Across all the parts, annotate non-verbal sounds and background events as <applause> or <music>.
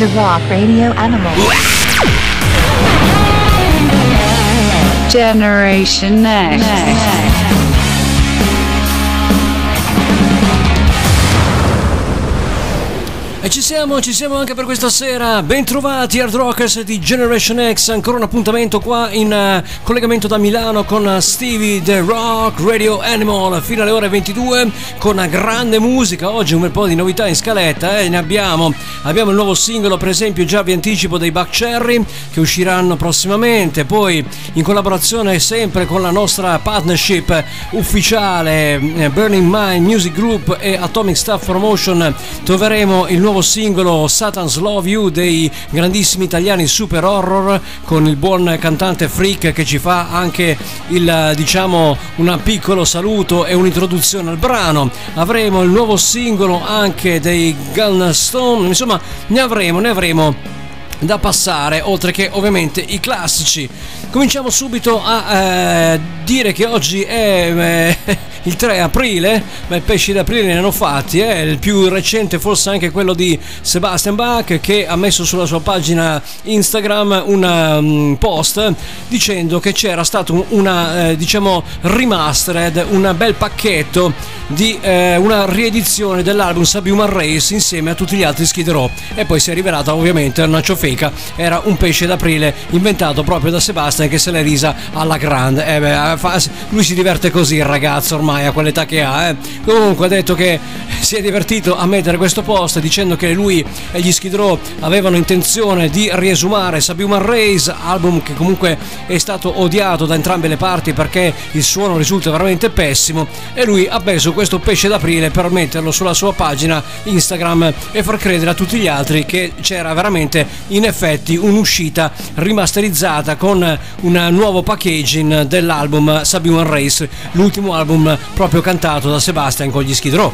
The Rock Radio Animal. Generation Next. E ci siamo, ci siamo anche per questa sera. Bentrovati Hard Rockers di Generation X. Ancora un appuntamento qua in uh, collegamento da Milano con Stevie The Rock Radio Animal fino alle ore 22 con grande musica. Oggi un bel po' di novità in scaletta, eh? ne abbiamo. Abbiamo il nuovo singolo, per esempio, già vi anticipo dei Buck Cherry che usciranno prossimamente. Poi in collaborazione sempre con la nostra partnership ufficiale eh, Burning Mind Music Group e Atomic Stuff Promotion troveremo il nuovo nuovo singolo Satan's Love You dei grandissimi italiani Super Horror con il buon cantante Freak che ci fa anche il diciamo un piccolo saluto e un'introduzione al brano. Avremo il nuovo singolo anche dei Gunstone, insomma ne avremo, ne avremo da passare, oltre che ovviamente i classici. Cominciamo subito a eh, dire che oggi è eh, il 3 aprile, ma i pesci d'aprile ne hanno fatti, eh? il più recente forse anche quello di Sebastian Bach che ha messo sulla sua pagina Instagram un um, post dicendo che c'era stato una eh, diciamo remastered, un bel pacchetto di eh, una riedizione dell'album Subhuman Race insieme a tutti gli altri Skid Row e poi si è rivelata ovviamente una ciofeca, era un pesce d'aprile inventato proprio da Sebastian che se l'è risa alla grande, eh beh, lui si diverte così il ragazzo ormai ormai a quell'età che ha. Eh. Comunque ha detto che si è divertito a mettere questo post dicendo che lui e gli Skid Row avevano intenzione di riesumare Subhuman Race, album che comunque è stato odiato da entrambe le parti perché il suono risulta veramente pessimo e lui ha preso questo pesce d'aprile per metterlo sulla sua pagina Instagram e far credere a tutti gli altri che c'era veramente in effetti un'uscita rimasterizzata con un nuovo packaging dell'album Subhuman Race, l'ultimo album proprio cantato da Sebastian con gli Skid Row.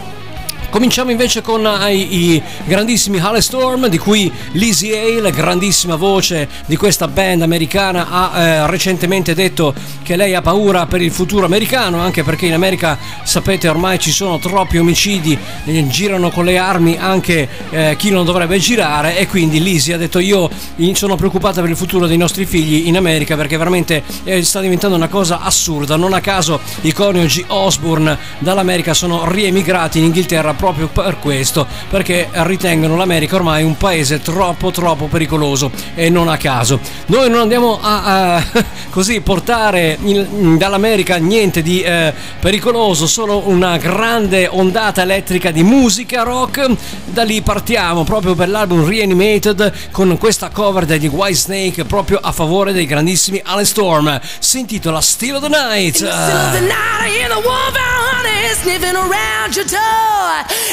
Cominciamo invece con uh, i, i grandissimi Storm, di cui Lizzie Hale, grandissima voce di questa band americana, ha eh, recentemente detto che lei ha paura per il futuro americano, anche perché in America sapete ormai ci sono troppi omicidi, eh, girano con le armi anche eh, chi non dovrebbe girare e quindi Lizzie ha detto io sono preoccupata per il futuro dei nostri figli in America perché veramente eh, sta diventando una cosa assurda, non a caso i coniugi Osborne dall'America sono riemigrati in Inghilterra proprio per questo, perché ritengono l'America ormai un paese troppo troppo pericoloso e non a caso. Noi non andiamo a, a <laughs> così portare in, dall'America niente di eh, pericoloso, solo una grande ondata elettrica di musica rock. Da lì partiamo proprio per l'album Reanimated con questa cover degli White Snake proprio a favore dei grandissimi Alan Storm. Si intitola Still of the Night. Still of the night, I hear the.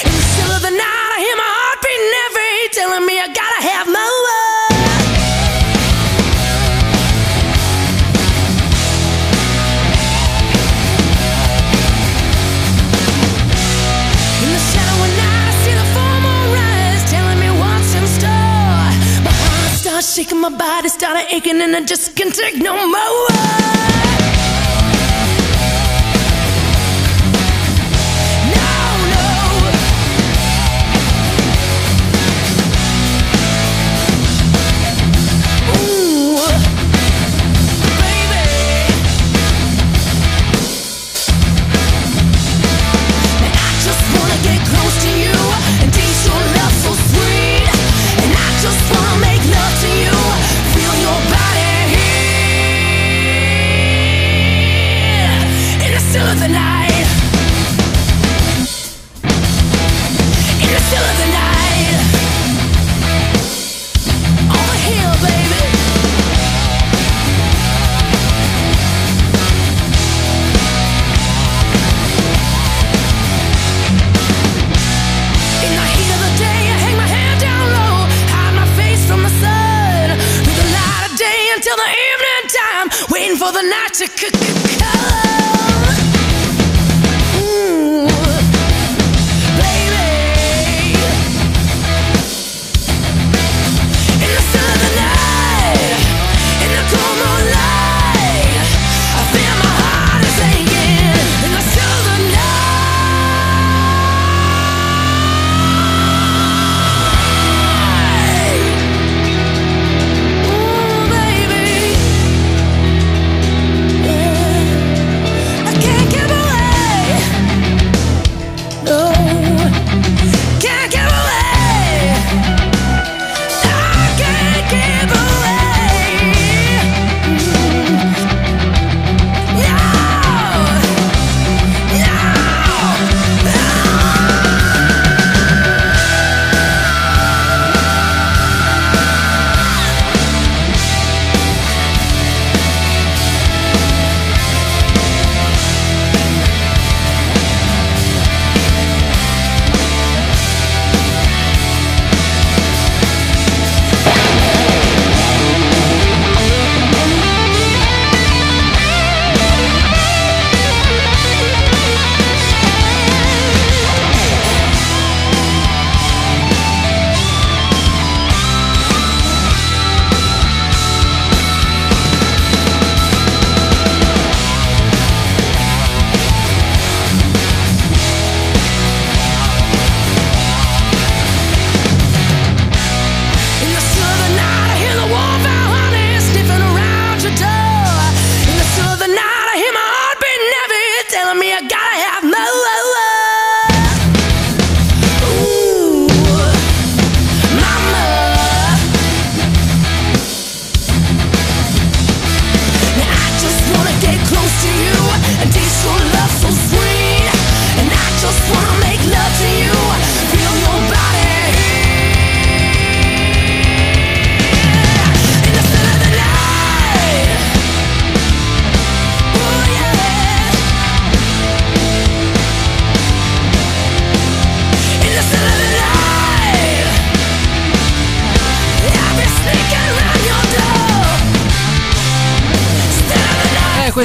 In the still of the night, I hear my heart beating every telling me I gotta have more. In the shadow of night, I see the full moon rise, telling me what's in store. My heart starts shaking, my body started aching, and I just can't take no more.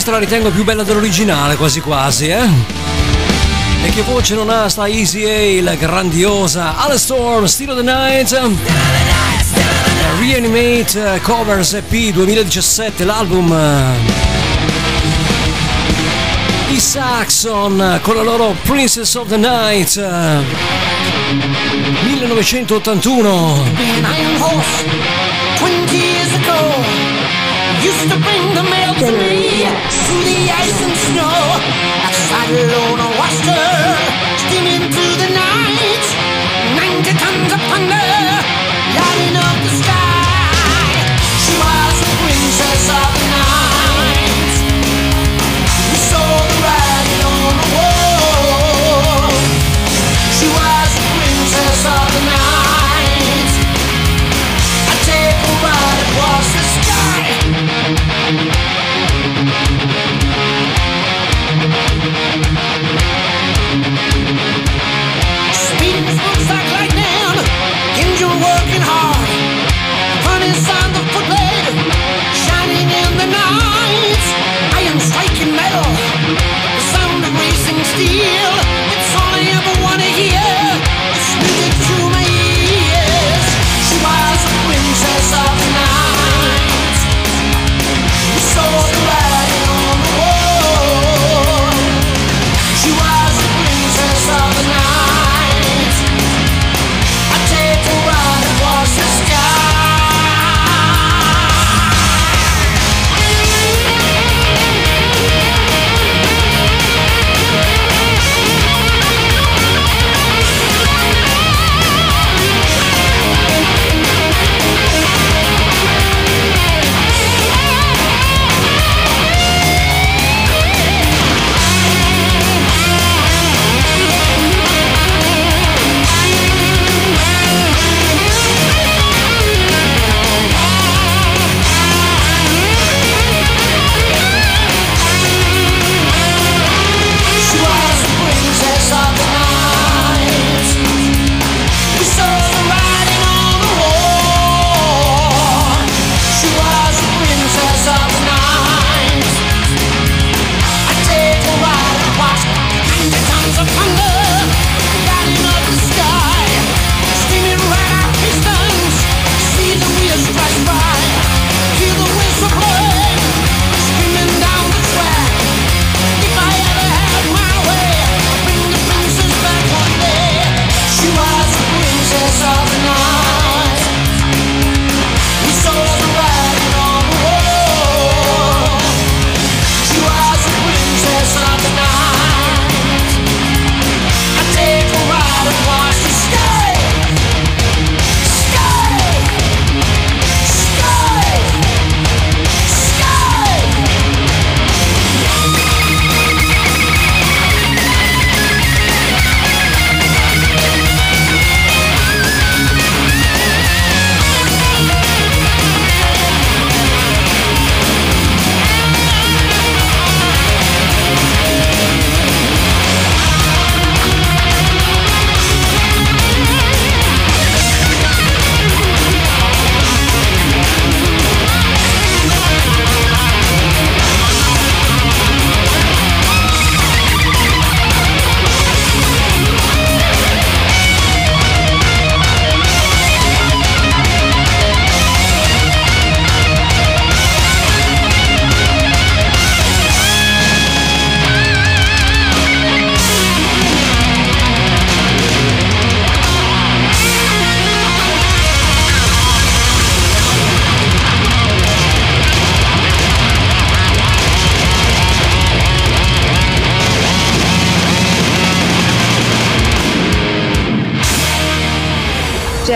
Questa la ritengo più bella dell'originale, quasi quasi, eh? E che voce non ha sta Easy A, la grandiosa Alice Storm, Still of the Night. Reanimate Covers EP 2017, l'album. I Saxon con la loro Princess of the Night 1981. Used to bring the mail to me through the ice and snow. Outside alone, I watched her steaming through the night. Ninety tons of thunder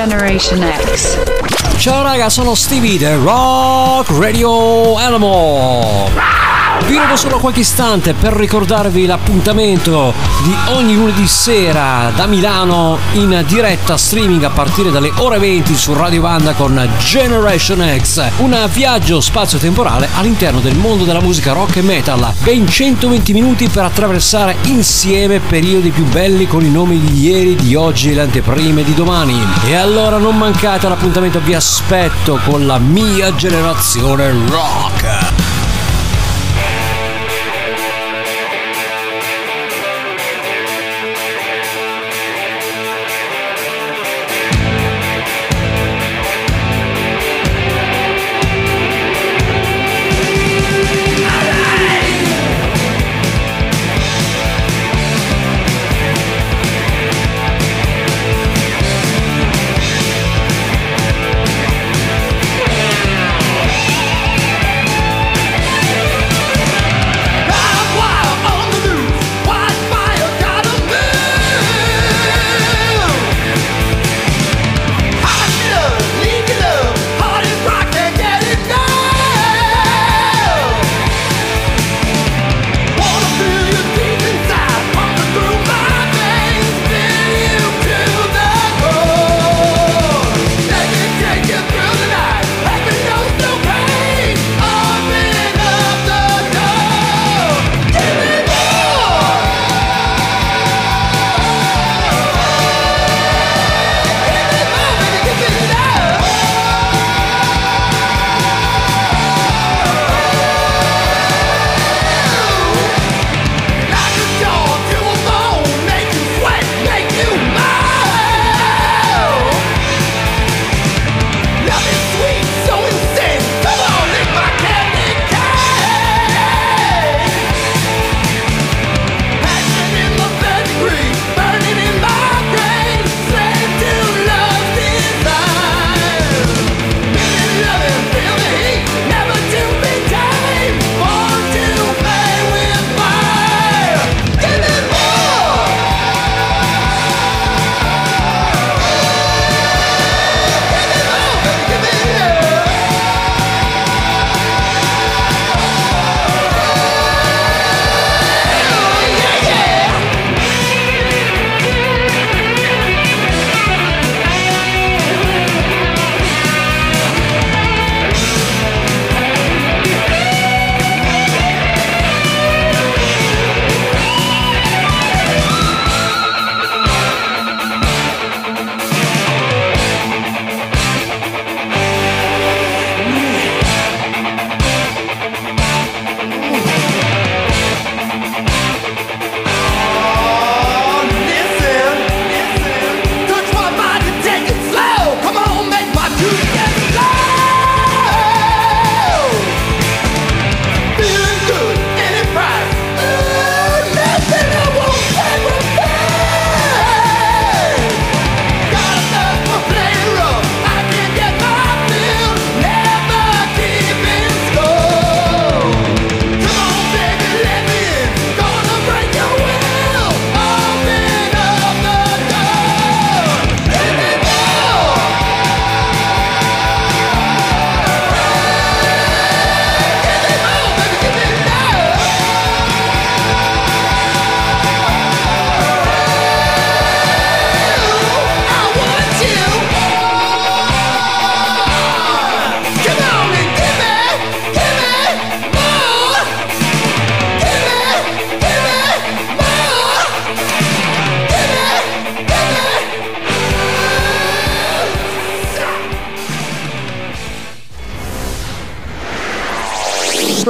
Generation X. Ciao raga, sono Stevie The Rock Radio Animal. Vi rubo solo qualche istante per ricordarvi l'appuntamento di ogni lunedì sera da Milano in diretta streaming a partire dalle ore 20 su Radio Banda con Generation X, un viaggio spazio-temporale all'interno del mondo della musica rock e metal. Ben 120 minuti per attraversare insieme periodi più belli con i nomi di ieri, di oggi e le anteprime di domani. E allora non mancate all'appuntamento, vi aspetto con la mia generazione rock.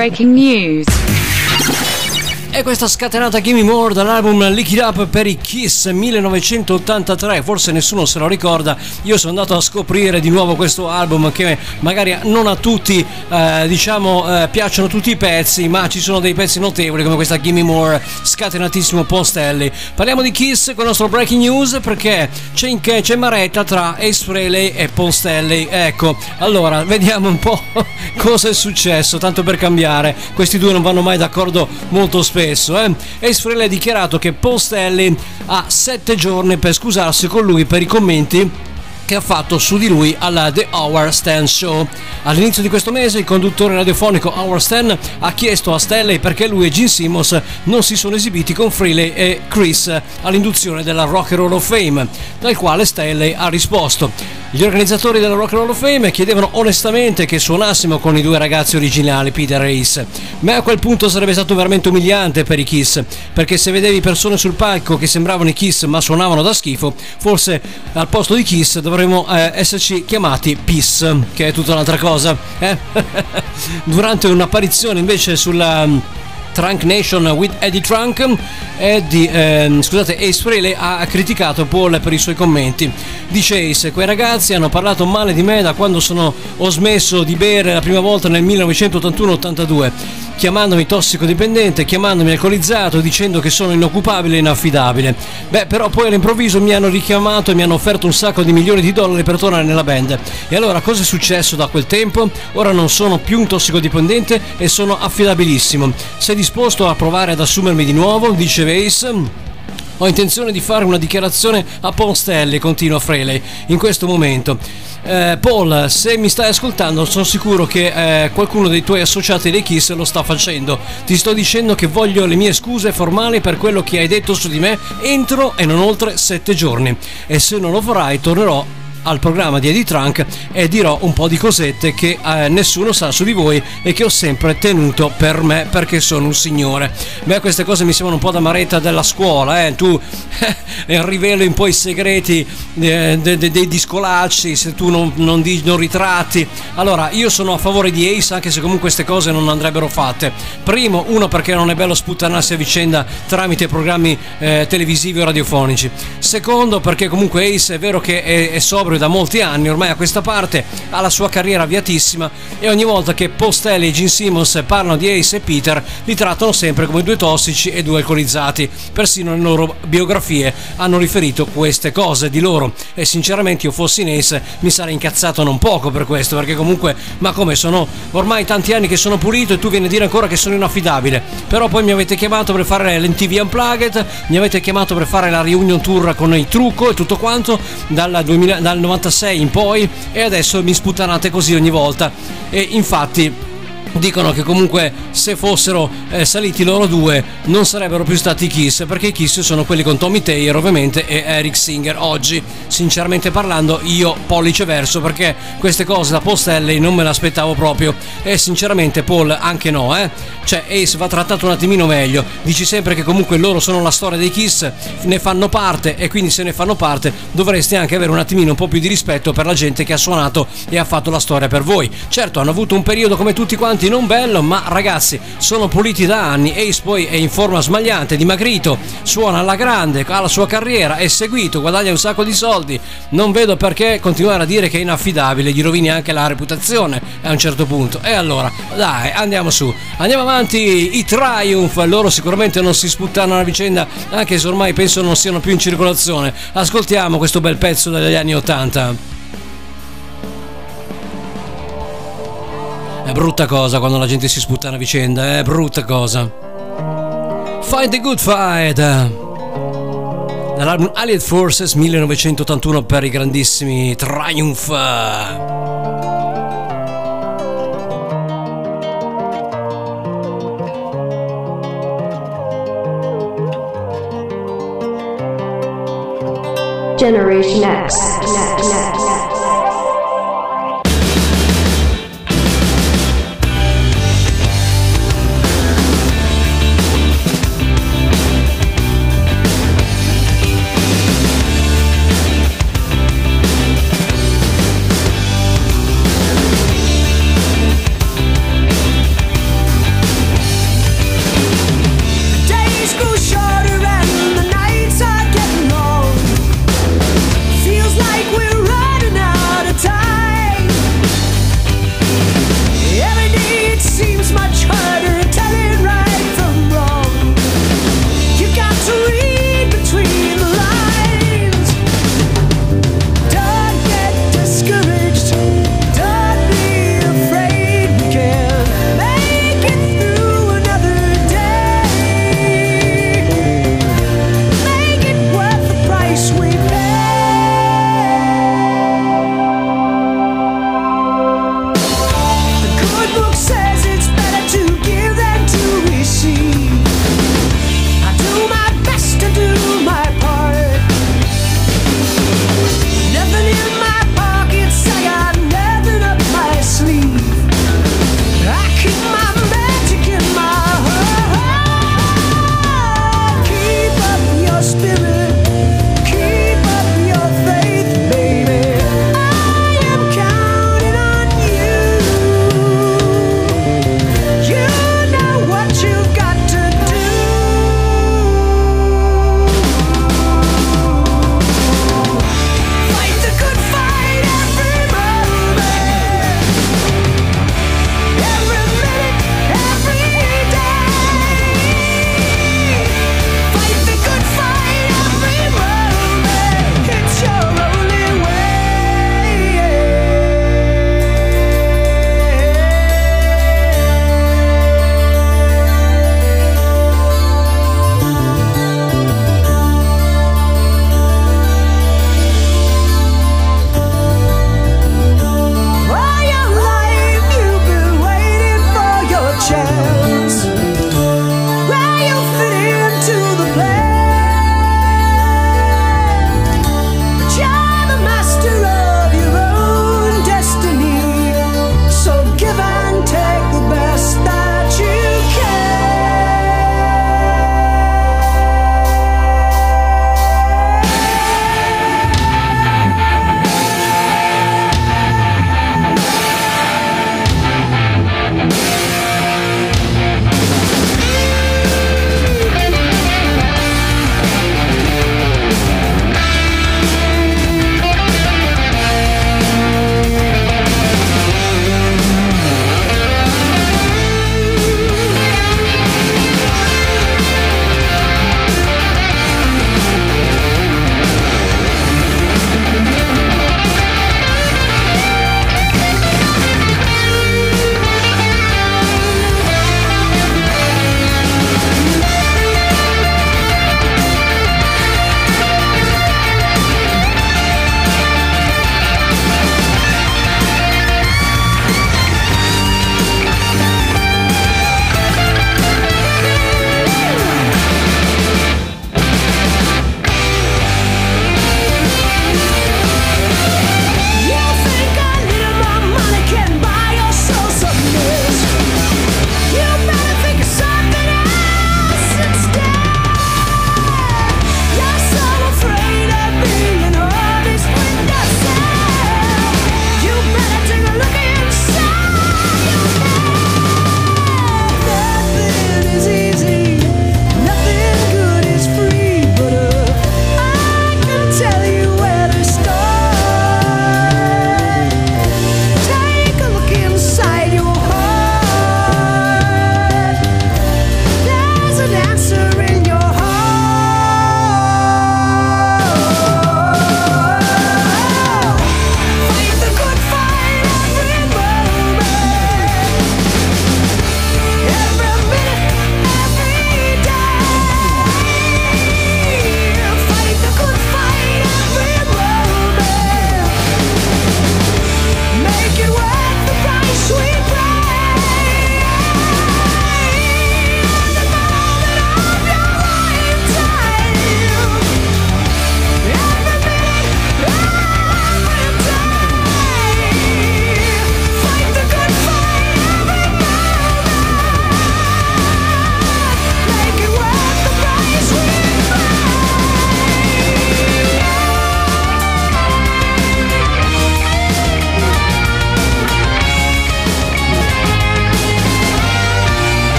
Breaking news. E questa scatenata Gimme More dall'album Lick It Up per i Kiss 1983, forse nessuno se lo ricorda, io sono andato a scoprire di nuovo questo album che magari non a tutti eh, diciamo eh, piacciono tutti i pezzi, ma ci sono dei pezzi notevoli come questa Gimme More, scatenatissimo Postelli. Parliamo di Kiss con il nostro breaking news perché c'è, in, c'è maretta tra Ace Frehley e Postelli. Ecco, allora vediamo un po' <laughs> cosa è successo, tanto per cambiare, questi due non vanno mai d'accordo molto spesso. Eh? Ace Frehley ha dichiarato che Stanley ha 7 giorni per scusarsi con lui per i commenti che ha fatto su di lui alla The Howard Stern Show. All'inizio di questo mese il conduttore radiofonico Howard Stern ha chiesto a Stanley perché lui e Gene Simmons non si sono esibiti con Frehley e Chris all'induzione della Rock and Roll of Fame, dal quale Stanley ha risposto. Gli organizzatori della Rock and Roll of Fame chiedevano onestamente che suonassimo con i due ragazzi originali, Peter e Ace, ma a quel punto sarebbe stato veramente umiliante per i Kiss, perché se vedevi persone sul palco che sembravano i Kiss ma suonavano da schifo, forse al posto di Kiss dovremmo eh, esserci chiamati PIS, che è tutta un'altra cosa. Eh? <laughs> Durante un'apparizione invece sulla Trunk Nation with Eddie Trunk, Eddie, ehm, scusate, Ace Frehley ha criticato Paul per i suoi commenti. Dice Ace, quei ragazzi hanno parlato male di me da quando sono, ho smesso di bere la prima volta nel 1981-82 chiamandomi tossicodipendente, chiamandomi alcolizzato, dicendo che sono inoccupabile e inaffidabile. Beh, però poi all'improvviso mi hanno richiamato e mi hanno offerto un sacco di milioni di dollari per tornare nella band. E allora cosa è successo da quel tempo? Ora non sono più un tossicodipendente e sono affidabilissimo. Sei disposto a provare ad assumermi di nuovo? Dice Ace. Ho intenzione di fare una dichiarazione a Paul Stelly, continua Frehley, in questo momento. Eh, Paul, se mi stai ascoltando, sono sicuro che eh, qualcuno dei tuoi associati dei Kiss lo sta facendo. Ti sto dicendo che voglio le mie scuse formali per quello che hai detto su di me entro e non oltre sette giorni. E se non lo farai, tornerò al programma di Eddie Trunk e dirò un po' di cosette che eh, nessuno sa su di voi e che ho sempre tenuto per me perché sono un signore. Beh, queste cose mi sembrano un po' da maretta della scuola, eh? tu <laughs> eh, riveli un po' i segreti eh, dei, dei, discolacci se tu non, non, di, non, ritratti. Allora, io sono a favore di Ace anche se comunque queste cose non andrebbero fatte. Primo, uno perché non è bello sputtanarsi a vicenda tramite programmi eh, televisivi o radiofonici. Secondo, perché comunque Ace è vero che è, è sobrio sobrio da molti anni ormai a questa parte, ha la sua carriera avviatissima e ogni volta che Postelli e Gene Simmons parlano di Ace e Peter li trattano sempre come due tossici e due alcolizzati. Persino le loro biografie hanno riferito queste cose di loro e sinceramente io fossi in Ace mi sarei incazzato non poco per questo perché comunque ma come sono ormai tanti anni che sono pulito e tu vieni a dire ancora che sono inaffidabile però poi mi avete chiamato per fare l'NTV Unplugged mi avete chiamato per fare la reunion tour con i trucco e tutto quanto dal, 2000, dal 96 in poi e adesso mi sputtanate così ogni volta. E infatti dicono che comunque se fossero eh, saliti loro due non sarebbero più stati Kiss perché i Kiss sono quelli con Tommy Taylor ovviamente e Eric Singer. Oggi sinceramente parlando io pollice verso perché queste cose da Postelli non me l'aspettavo proprio. E sinceramente Paul anche no eh. Cioè Ace va trattato un attimino meglio. Dici sempre che comunque loro sono la storia dei Kiss ne fanno parte e quindi se ne fanno parte dovresti anche avere un attimino un po' più di rispetto per la gente che ha suonato e ha fatto la storia per voi. Certo hanno avuto un periodo come tutti quanti avanti non bello, ma ragazzi, sono puliti da anni. Ace poi è in forma smagliante, dimagrito, suona alla grande, ha la sua carriera, è seguito, guadagna un sacco di soldi. Non vedo perché continuare a dire che è inaffidabile, gli rovini anche la reputazione a un certo punto. E allora, dai, andiamo su. Andiamo avanti, i Triumph, loro sicuramente non si sputtano a vicenda, anche se ormai penso non siano più in circolazione. Ascoltiamo questo bel pezzo degli anni 80. È brutta cosa quando la gente si sputtana a vicenda, è brutta cosa. Fight the Good Fight! Dall'album Allied Forces 1981 per i grandissimi Triumph. Generation X.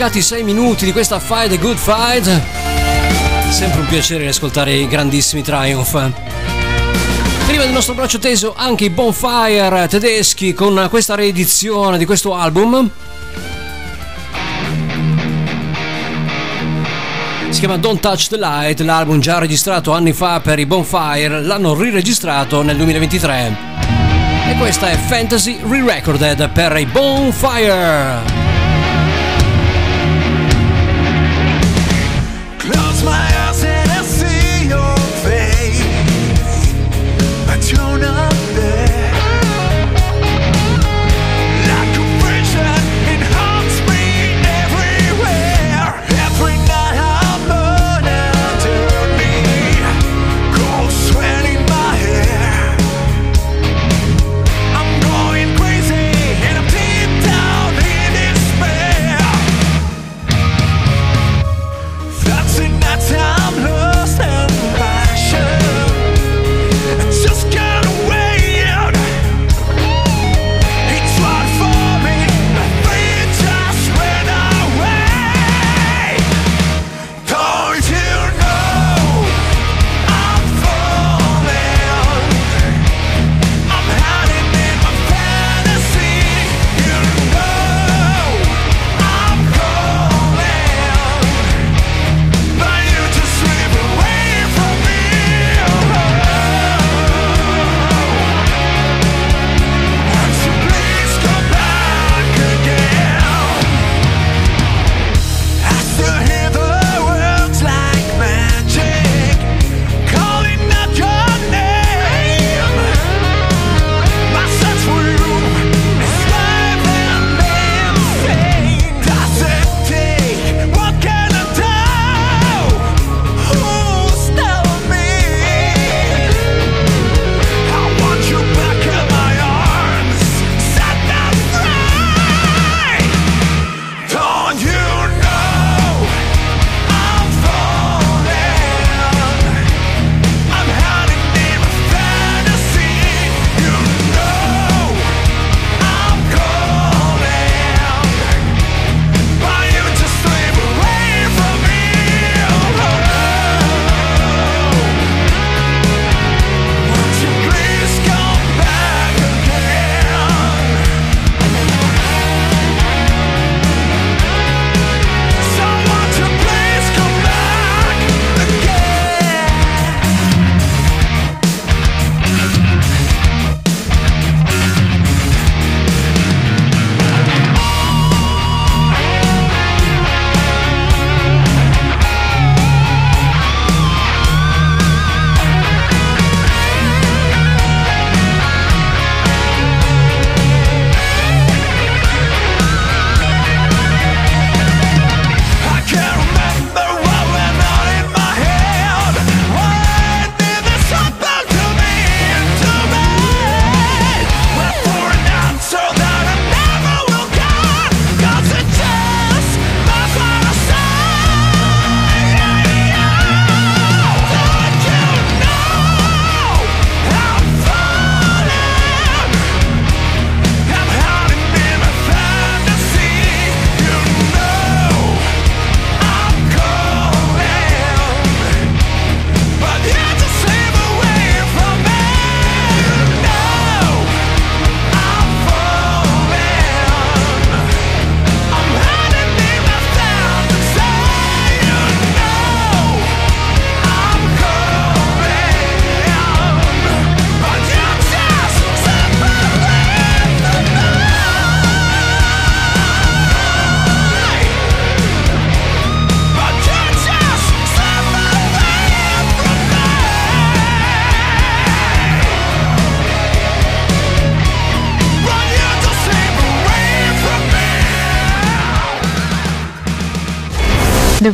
mancati 6 minuti di questa Fight the Good Fight. Sempre un piacere ascoltare i grandissimi Triumph. Prima del nostro braccio teso anche i Bonfire tedeschi con questa riedizione di questo album. Si chiama Don't Touch the Light, l'album già registrato anni fa per i Bonfire, l'hanno riregistrato nel 2023. E questa è Fantasy Re-Recorded per i Bonfire. smile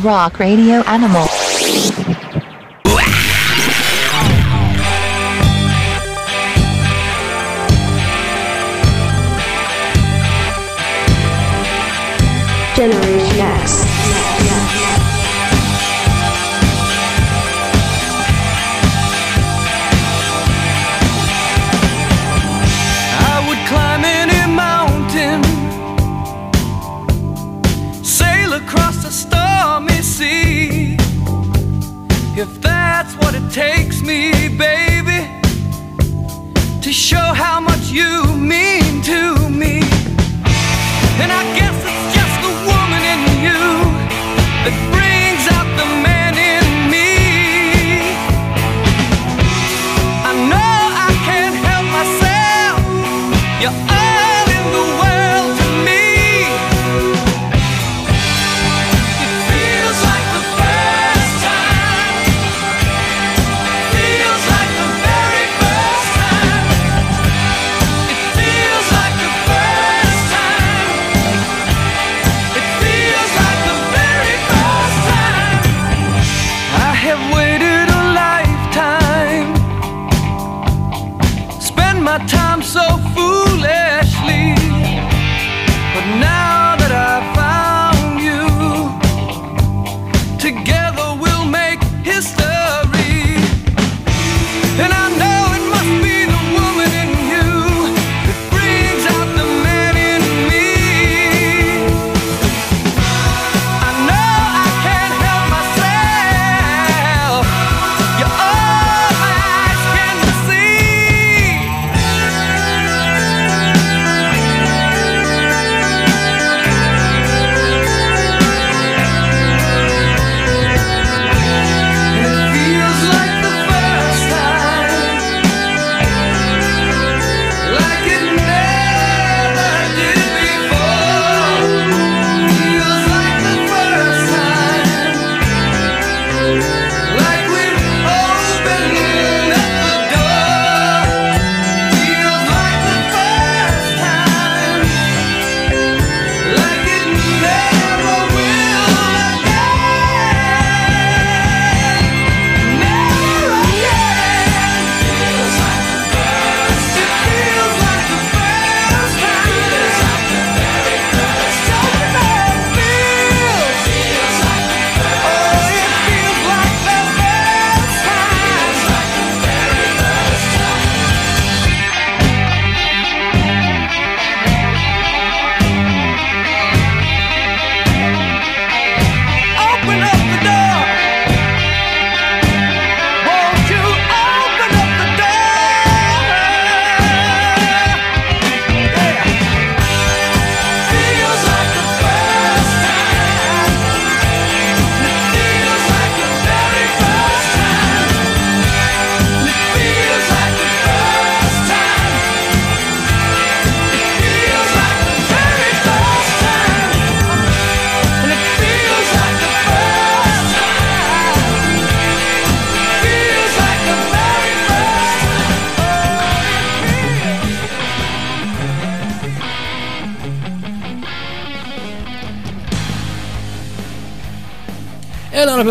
Rock Radio Animal.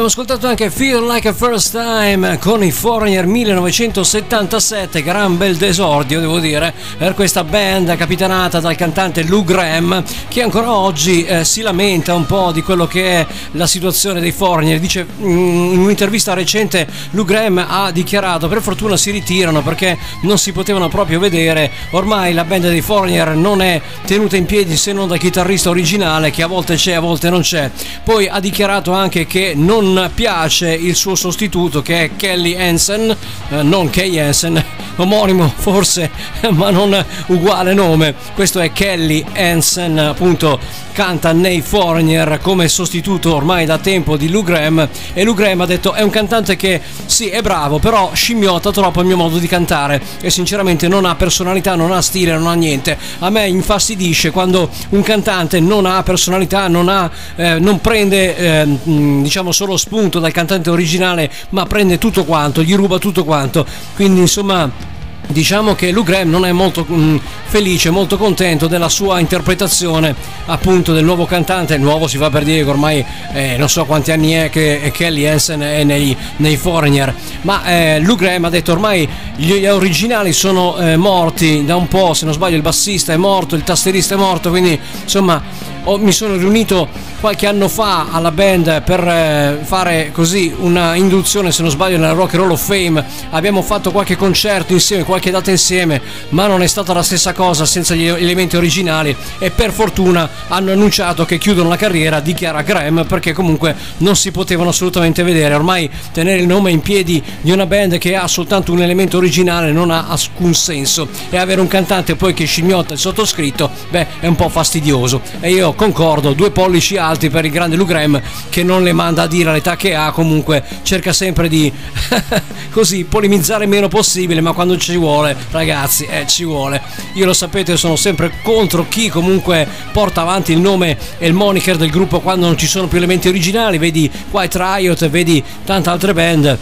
Abbiamo ascoltato anche Feel Like a First Time con i Foreigner 1977, gran bel desordio devo dire, per questa band capitanata dal cantante Lou Graham che ancora oggi eh, si lamenta un po' di quello che è la situazione dei Foreigner. Dice mm, in un'intervista recente Lou Graham ha dichiarato per fortuna si ritirano perché non si potevano proprio vedere, ormai la band dei Foreigner non è tenuta in piedi se non dal chitarrista originale che a volte c'è, a volte non c'è. Poi ha dichiarato anche che non piace il suo sostituto che è Kelly Hansen, eh, non Kay Hansen, omonimo forse, <laughs> ma non uguale nome. Questo è Kelly Hansen, appunto canta nei Foreigner come sostituto ormai da tempo di Lou Graham e Lou Graham ha detto è un cantante che sì è bravo però scimmiotta troppo il mio modo di cantare e sinceramente non ha personalità, non ha stile, non ha niente. A me infastidisce quando un cantante non ha personalità, non, ha, eh, non prende eh, diciamo solo spunto dal cantante originale ma prende tutto quanto, gli ruba tutto quanto. Quindi insomma Diciamo che Lou Graham non è molto mh, felice, molto contento della sua interpretazione appunto del nuovo cantante, nuovo si fa per dire che ormai eh, non so quanti anni è che Kelly Hansen è nei, nei Foreigner, ma eh, Lou Graham ha detto ormai gli originali sono eh, morti da un po', se non sbaglio il bassista è morto, il tastierista è morto, quindi insomma mi sono riunito qualche anno fa alla band per eh, fare così una induzione, se non sbaglio, nella Rock and Roll of Fame. Abbiamo fatto qualche concerto insieme, qualche data insieme, ma non è stata la stessa cosa senza gli elementi originali e per fortuna hanno annunciato che chiudono la carriera, dichiara Graham, perché comunque non si potevano assolutamente vedere. Ormai tenere il nome in piedi di una band che ha soltanto un elemento originale non ha alcun senso e avere un cantante poi che scimmiotta il sottoscritto, beh, è un po' fastidioso. E io concordo, due pollici alti per il grande Lou Graham che non le manda a dire all'età che ha, comunque cerca sempre di <laughs> così polemizzare meno possibile, ma quando ci vuole, ragazzi, eh, ci vuole. Io lo sapete, sono sempre contro chi comunque porta avanti il nome e il moniker del gruppo quando non ci sono più elementi originali, vedi White Riot, vedi tante altre band.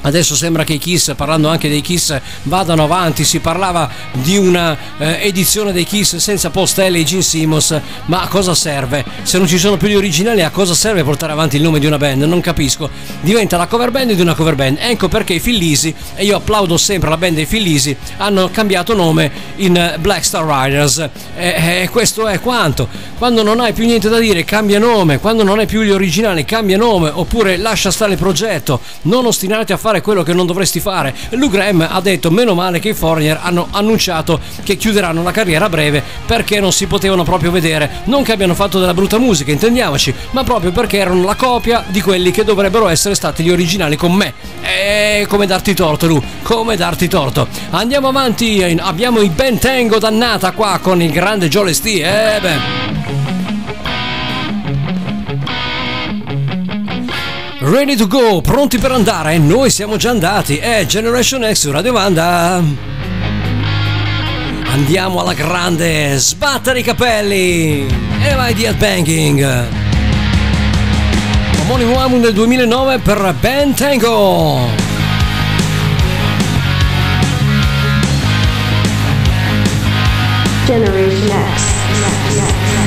Adesso sembra che i Kiss, parlando anche dei Kiss, vadano avanti. Si parlava di una eh, edizione dei Kiss senza postelle e Gene Simmons, ma a cosa serve? Se non ci sono più gli originali, a cosa serve portare avanti il nome di una band? Non capisco. Diventa la cover band di una cover band. Ecco perché i Fillisi, e io applaudo sempre la band dei Fillisi, hanno cambiato nome in Black Star Riders. E, e questo è quanto. Quando non hai più niente da dire, cambia nome. Quando non hai più gli originali, cambia nome. Oppure lascia stare il progetto. Non ostinarti a fare quello che non dovresti fare. Lou Graham ha detto meno male che i Foreigner hanno annunciato che chiuderanno la carriera a breve perché non si potevano proprio vedere. Non che abbiano fatto della brutta musica, intendiamoci, ma proprio perché erano la copia di quelli che dovrebbero essere stati gli originali con me. E come darti torto, Lu, come darti torto. Andiamo avanti, abbiamo i Ben Tango dannata qua con il grande Joe St. Eh beh. Ready to go, pronti per andare? Noi siamo già andati. È Generation X su Radio Banda. Andiamo alla grande, sbattere i capelli e vai di headbanging. Omonimo album del 2009 per Ben Tango. Generation X. All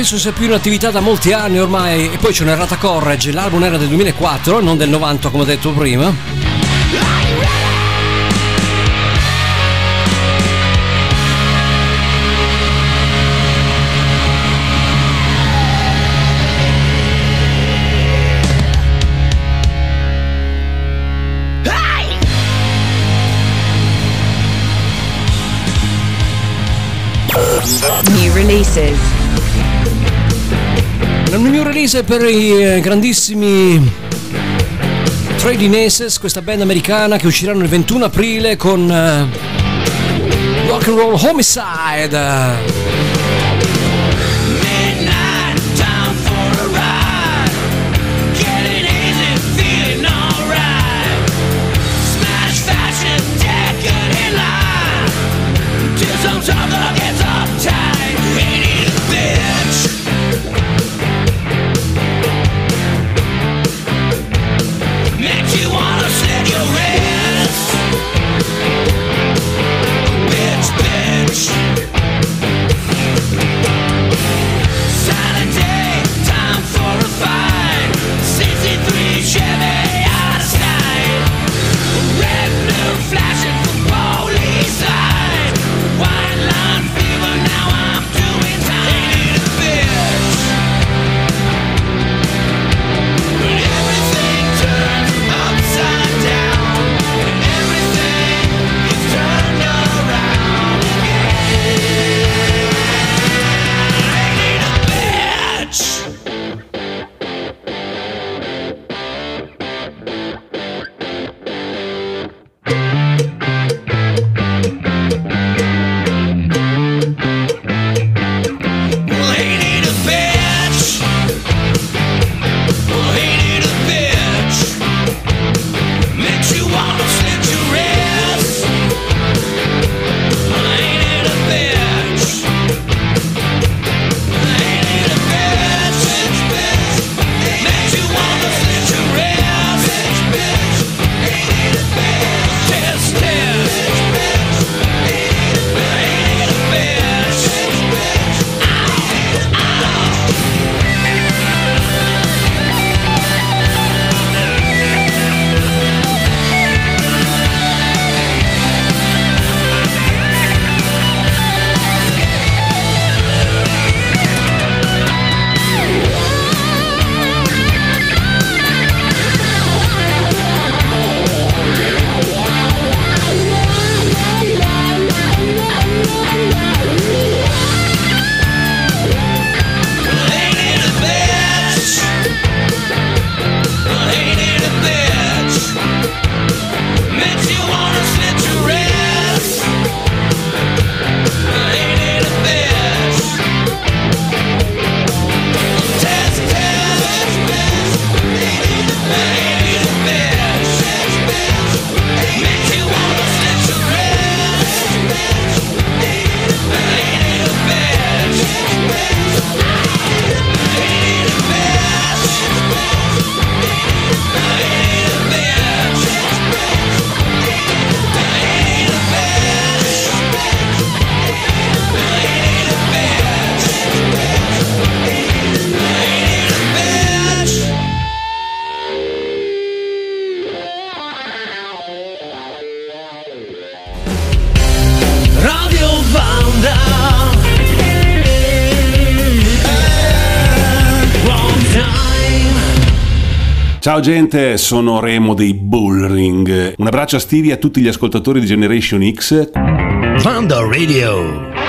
penso sia più in attività da molti anni ormai e poi c'è un'errata Correge, l'album era del 2004, non del 90 come ho detto prima. Releases un new release per i eh, grandissimi Trading Aces, questa band americana che usciranno il 21 aprile con uh, Rock and Roll Homicide. Ciao gente, sono Remo dei Bullring. Un abbraccio a Stevie e a tutti gli ascoltatori di Generation X. Thunder Radio.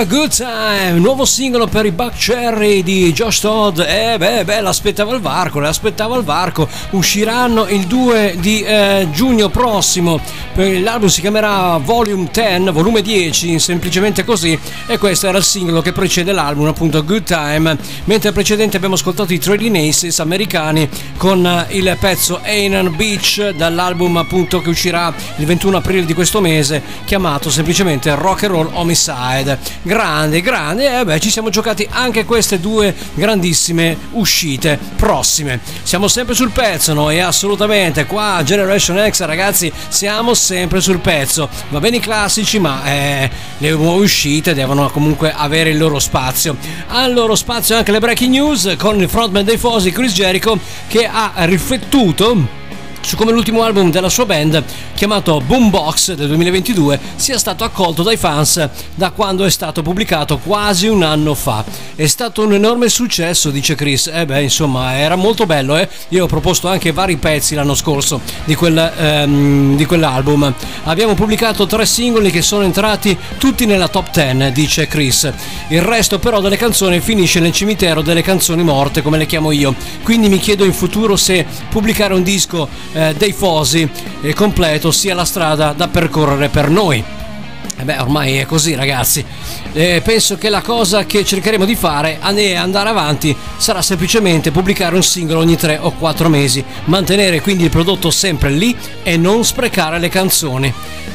Have a Good Time, nuovo singolo per i Buck Cherry di Josh Todd. Eh beh, beh, l'aspettavo al varco, l'aspettavo al varco. Usciranno il 2 di eh, giugno prossimo. L'album si chiamerà Volume 10, volume 10, semplicemente così. E questo era il singolo che precede l'album, appunto Good Time. Mentre precedente abbiamo ascoltato i Trading Aces americani con eh, il pezzo Anan Beach dall'album appunto che uscirà il 21 aprile di questo mese, chiamato semplicemente Rock and Roll Homicide. Grande, grande, e beh, ci siamo giocati anche queste due grandissime uscite prossime. Siamo sempre sul pezzo, noi assolutamente. Qua Generation X, ragazzi, siamo sempre sul pezzo. Va bene i classici, ma eh, le nuove uscite devono comunque avere il loro spazio. Al loro spazio anche le breaking news con il frontman dei Fosi, Chris Jericho, che ha riflettuto su come l'ultimo album della sua band, chiamato Boombox del 2022, sia stato accolto dai fans da quando è stato pubblicato quasi un anno fa. È stato un enorme successo, dice Chris. Eh beh, insomma, era molto bello, eh. Io ho proposto anche vari pezzi l'anno scorso di, quel, ehm, di quell'album. Abbiamo pubblicato tre singoli che sono entrati tutti nella top 10, dice Chris. Il resto però delle canzoni finisce nel cimitero delle canzoni morte, come le chiamo io. Quindi mi chiedo in futuro se pubblicare un disco dei Fosi eh, completo sia la strada da percorrere per noi. E beh, ormai è così, ragazzi. Eh, penso che la cosa che cercheremo di fare e andare avanti sarà semplicemente pubblicare un singolo ogni 3 o 4 mesi, mantenere quindi il prodotto sempre lì e non sprecare le canzoni.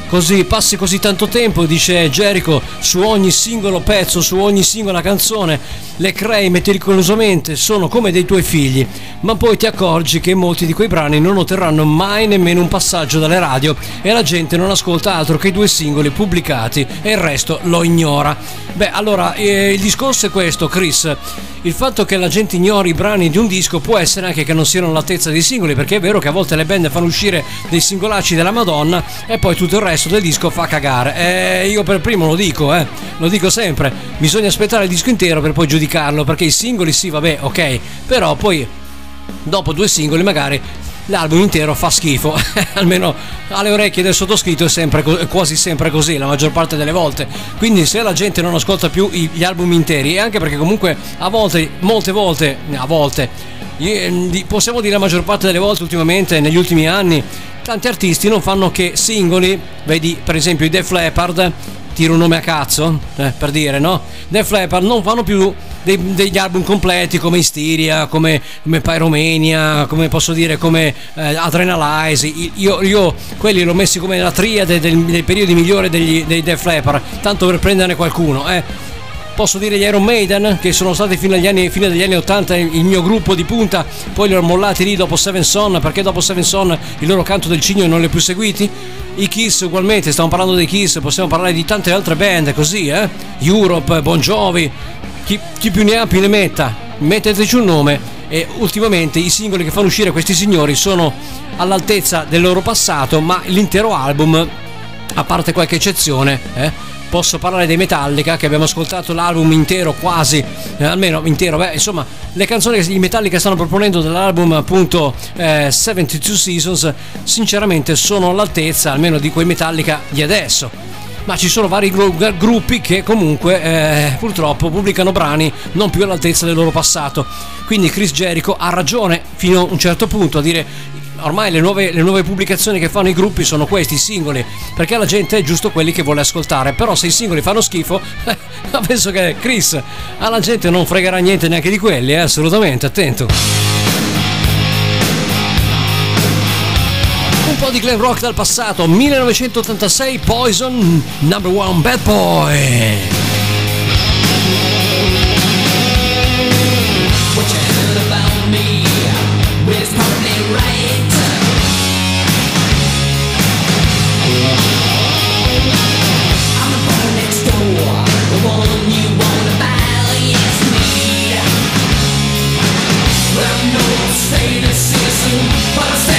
Così passi così tanto tempo, dice Jericho, su ogni singolo pezzo, su ogni singola canzone, le crei meticolosamente, sono come dei tuoi figli, ma poi ti accorgi che molti di quei brani non otterranno mai nemmeno un passaggio dalle radio e la gente non ascolta altro che i due singoli pubblicati e il resto lo ignora. Beh, allora, eh, il discorso è questo, Chris. Il fatto che la gente ignori i brani di un disco può essere anche che non siano all'altezza dei singoli, perché è vero che a volte le band fanno uscire dei singolacci della Madonna e poi tutto il resto del disco fa cagare. E io per primo lo dico, eh, lo dico sempre, bisogna aspettare il disco intero per poi giudicarlo, perché i singoli sì, vabbè, ok, però poi dopo due singoli magari l'album intero fa schifo, <laughs> almeno alle orecchie del sottoscritto è, sempre, è quasi sempre così, la maggior parte delle volte. Quindi se la gente non ascolta più gli album interi, e anche perché comunque a volte, molte volte, a volte, possiamo dire la maggior parte delle volte ultimamente, negli ultimi anni, tanti artisti non fanno che singoli, vedi per esempio i Def Leppard, tiro un nome a cazzo, eh, per dire, no? Def Leppard non fanno più dei- degli album completi come Hysteria, come, come Pyromania, come posso dire, come eh, Adrenalize. Io, io quelli l'ho messi come la triade del- dei periodi migliori degli, dei Def Leppard, tanto per prenderne qualcuno, eh. Posso dire gli Iron Maiden, che sono stati fino agli anni, fino agli anni 80 il mio gruppo di punta, poi li ho mollati lì dopo Seven Son, perché dopo Seven Son il loro canto del cigno non li ho più seguiti. I Kiss ugualmente, stiamo parlando dei Kiss, possiamo parlare di tante altre band così, eh? Europe, Bon Jovi, chi, chi più ne ha più ne metta, metteteci un nome e ultimamente i singoli che fanno uscire questi signori sono all'altezza del loro passato, ma l'intero album, a parte qualche eccezione, eh, Posso parlare dei Metallica che abbiamo ascoltato l'album intero quasi, eh, almeno intero, beh, insomma, le canzoni che i Metallica stanno proponendo dall'album appunto eh, 72 Seasons sinceramente sono all'altezza almeno di quei Metallica di adesso. Ma ci sono vari gru- gruppi che comunque eh, purtroppo pubblicano brani non più all'altezza del loro passato. Quindi Chris Jericho ha ragione fino a un certo punto a dire ormai le nuove, le nuove pubblicazioni che fanno i gruppi sono questi, i singoli, perché la gente è giusto quelli che vuole ascoltare, però se i singoli fanno schifo, <laughs> penso che Chris alla gente non fregherà niente neanche di quelli, eh, assolutamente, attento. Un po' di glam rock dal passato, 1986 Poison, number one bad boy. Right. assim para sempre.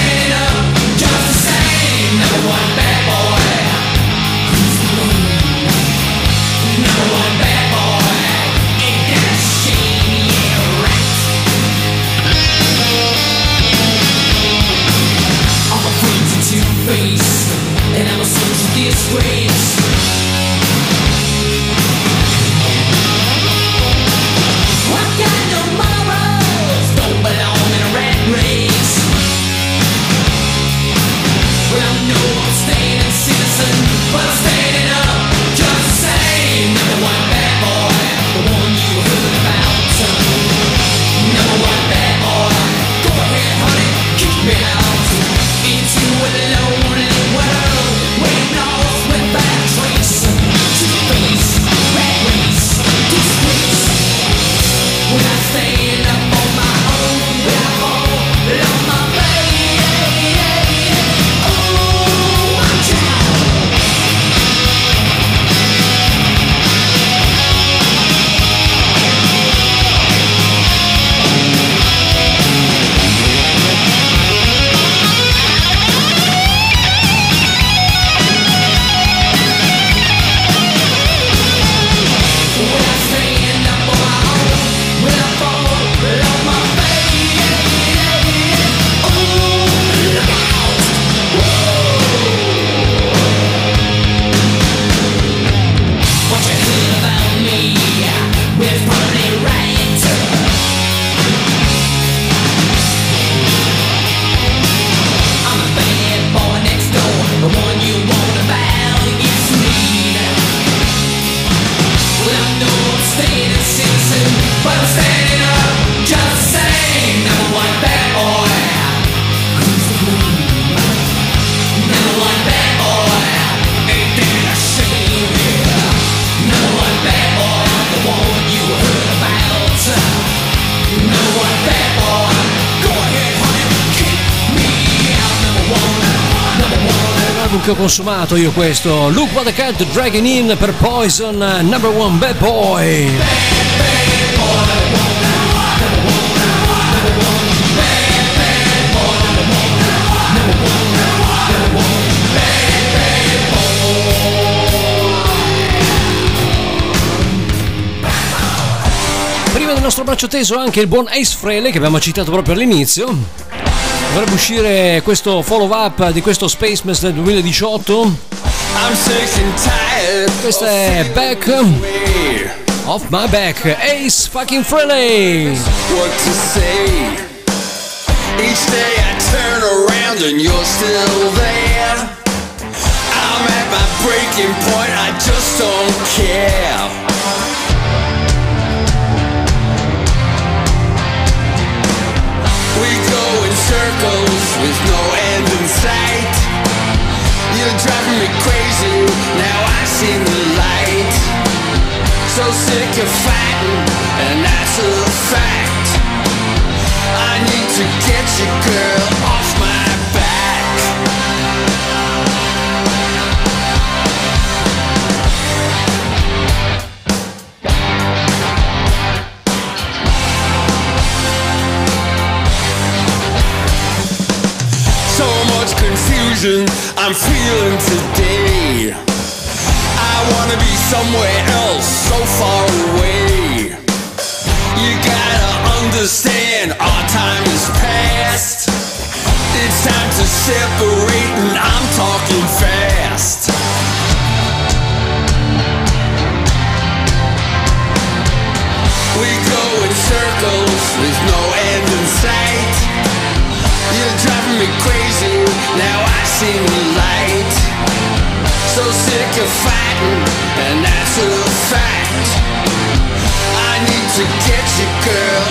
Ho consumato io questo. Look what the cat dragging in per Poison, number one bad boy. Prima del nostro braccio teso anche il buon Ace Frehley che abbiamo citato proprio all'inizio. Dovrebbe uscire questo follow up di questo Space Mess del 2018. I'm sick and tired. Questo è Back. Off My Back, Ace fucking Frehley. What to say? Each day I turn around and you're still there. I'm at my breaking point. I just don't care. Circles with no end in sight. You're driving me crazy. Now I see the light. So sick of fighting, and that's a fact. I need to get you, girl, confusion I'm feeling today. I wanna be somewhere else, so far away. You gotta understand, our time is past. It's time to separate, and I'm talking fast. We go in circles with no end in sight. You're driving me crazy, now I see the light. So sick of fighting, and that's a fact. I need to get you, girl,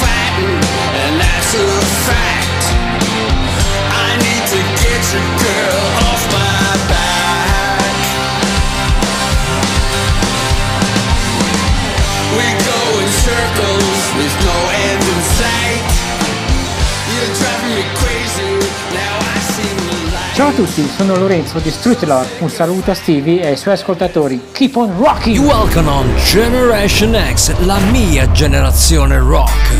fighting, and that's a fact. I need to get your girl off my back. We go in circles with no end in sight. You're driving me crazy, now I see the light. Ciao a tutti, sono Lorenzo di Street Lore. Un saluto a Stevie e ai suoi ascoltatori. Keep on rocking! Welcome on Generation X, la mia generazione rock.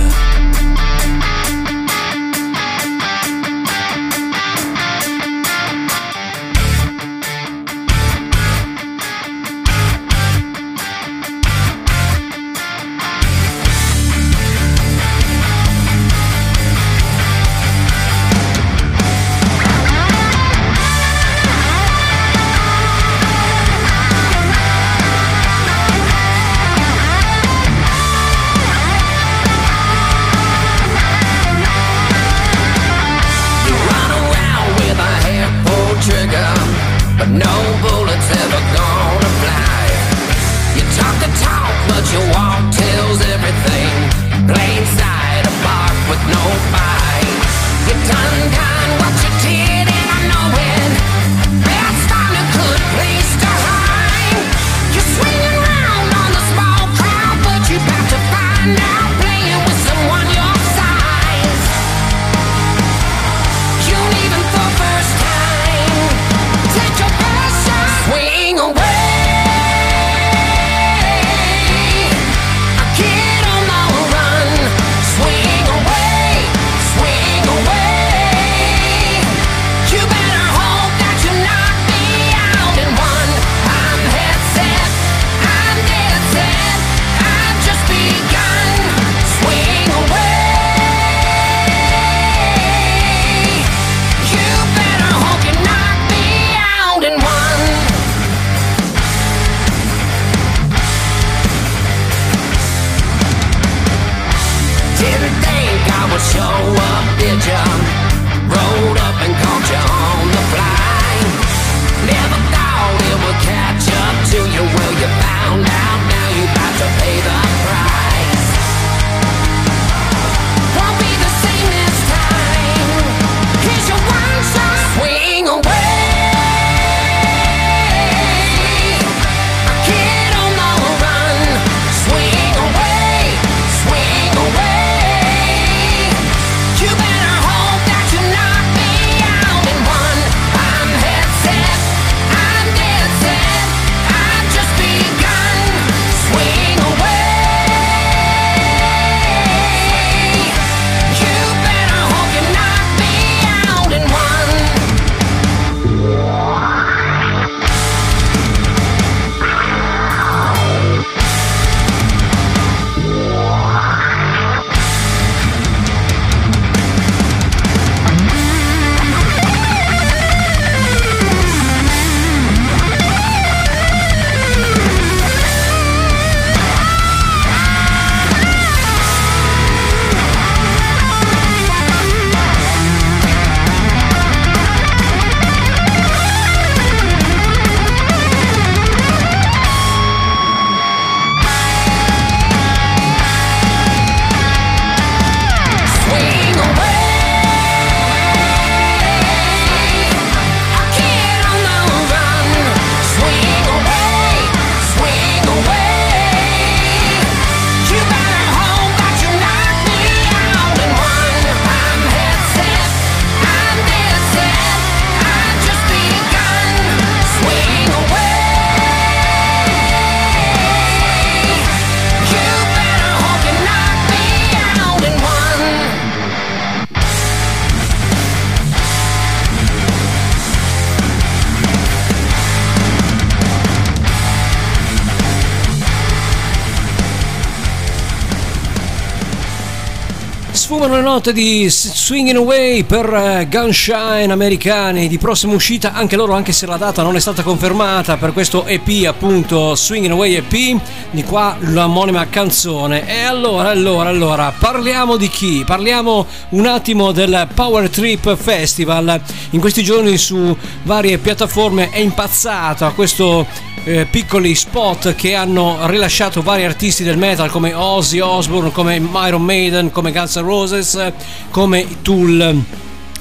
Note di Swinging Away per eh, Gunshine americani di prossima uscita, anche loro, anche se la data non è stata confermata per questo EP, appunto Swinging Away EP, di qua l'omonima canzone. E allora, allora, allora, parliamo di chi? Parliamo un attimo del Power Trip Festival. In questi giorni su varie piattaforme è impazzato a questo eh, piccoli spot che hanno rilasciato vari artisti del metal come Ozzy Osbourne, come Iron Maiden, come Guns N' Roses, come Tool.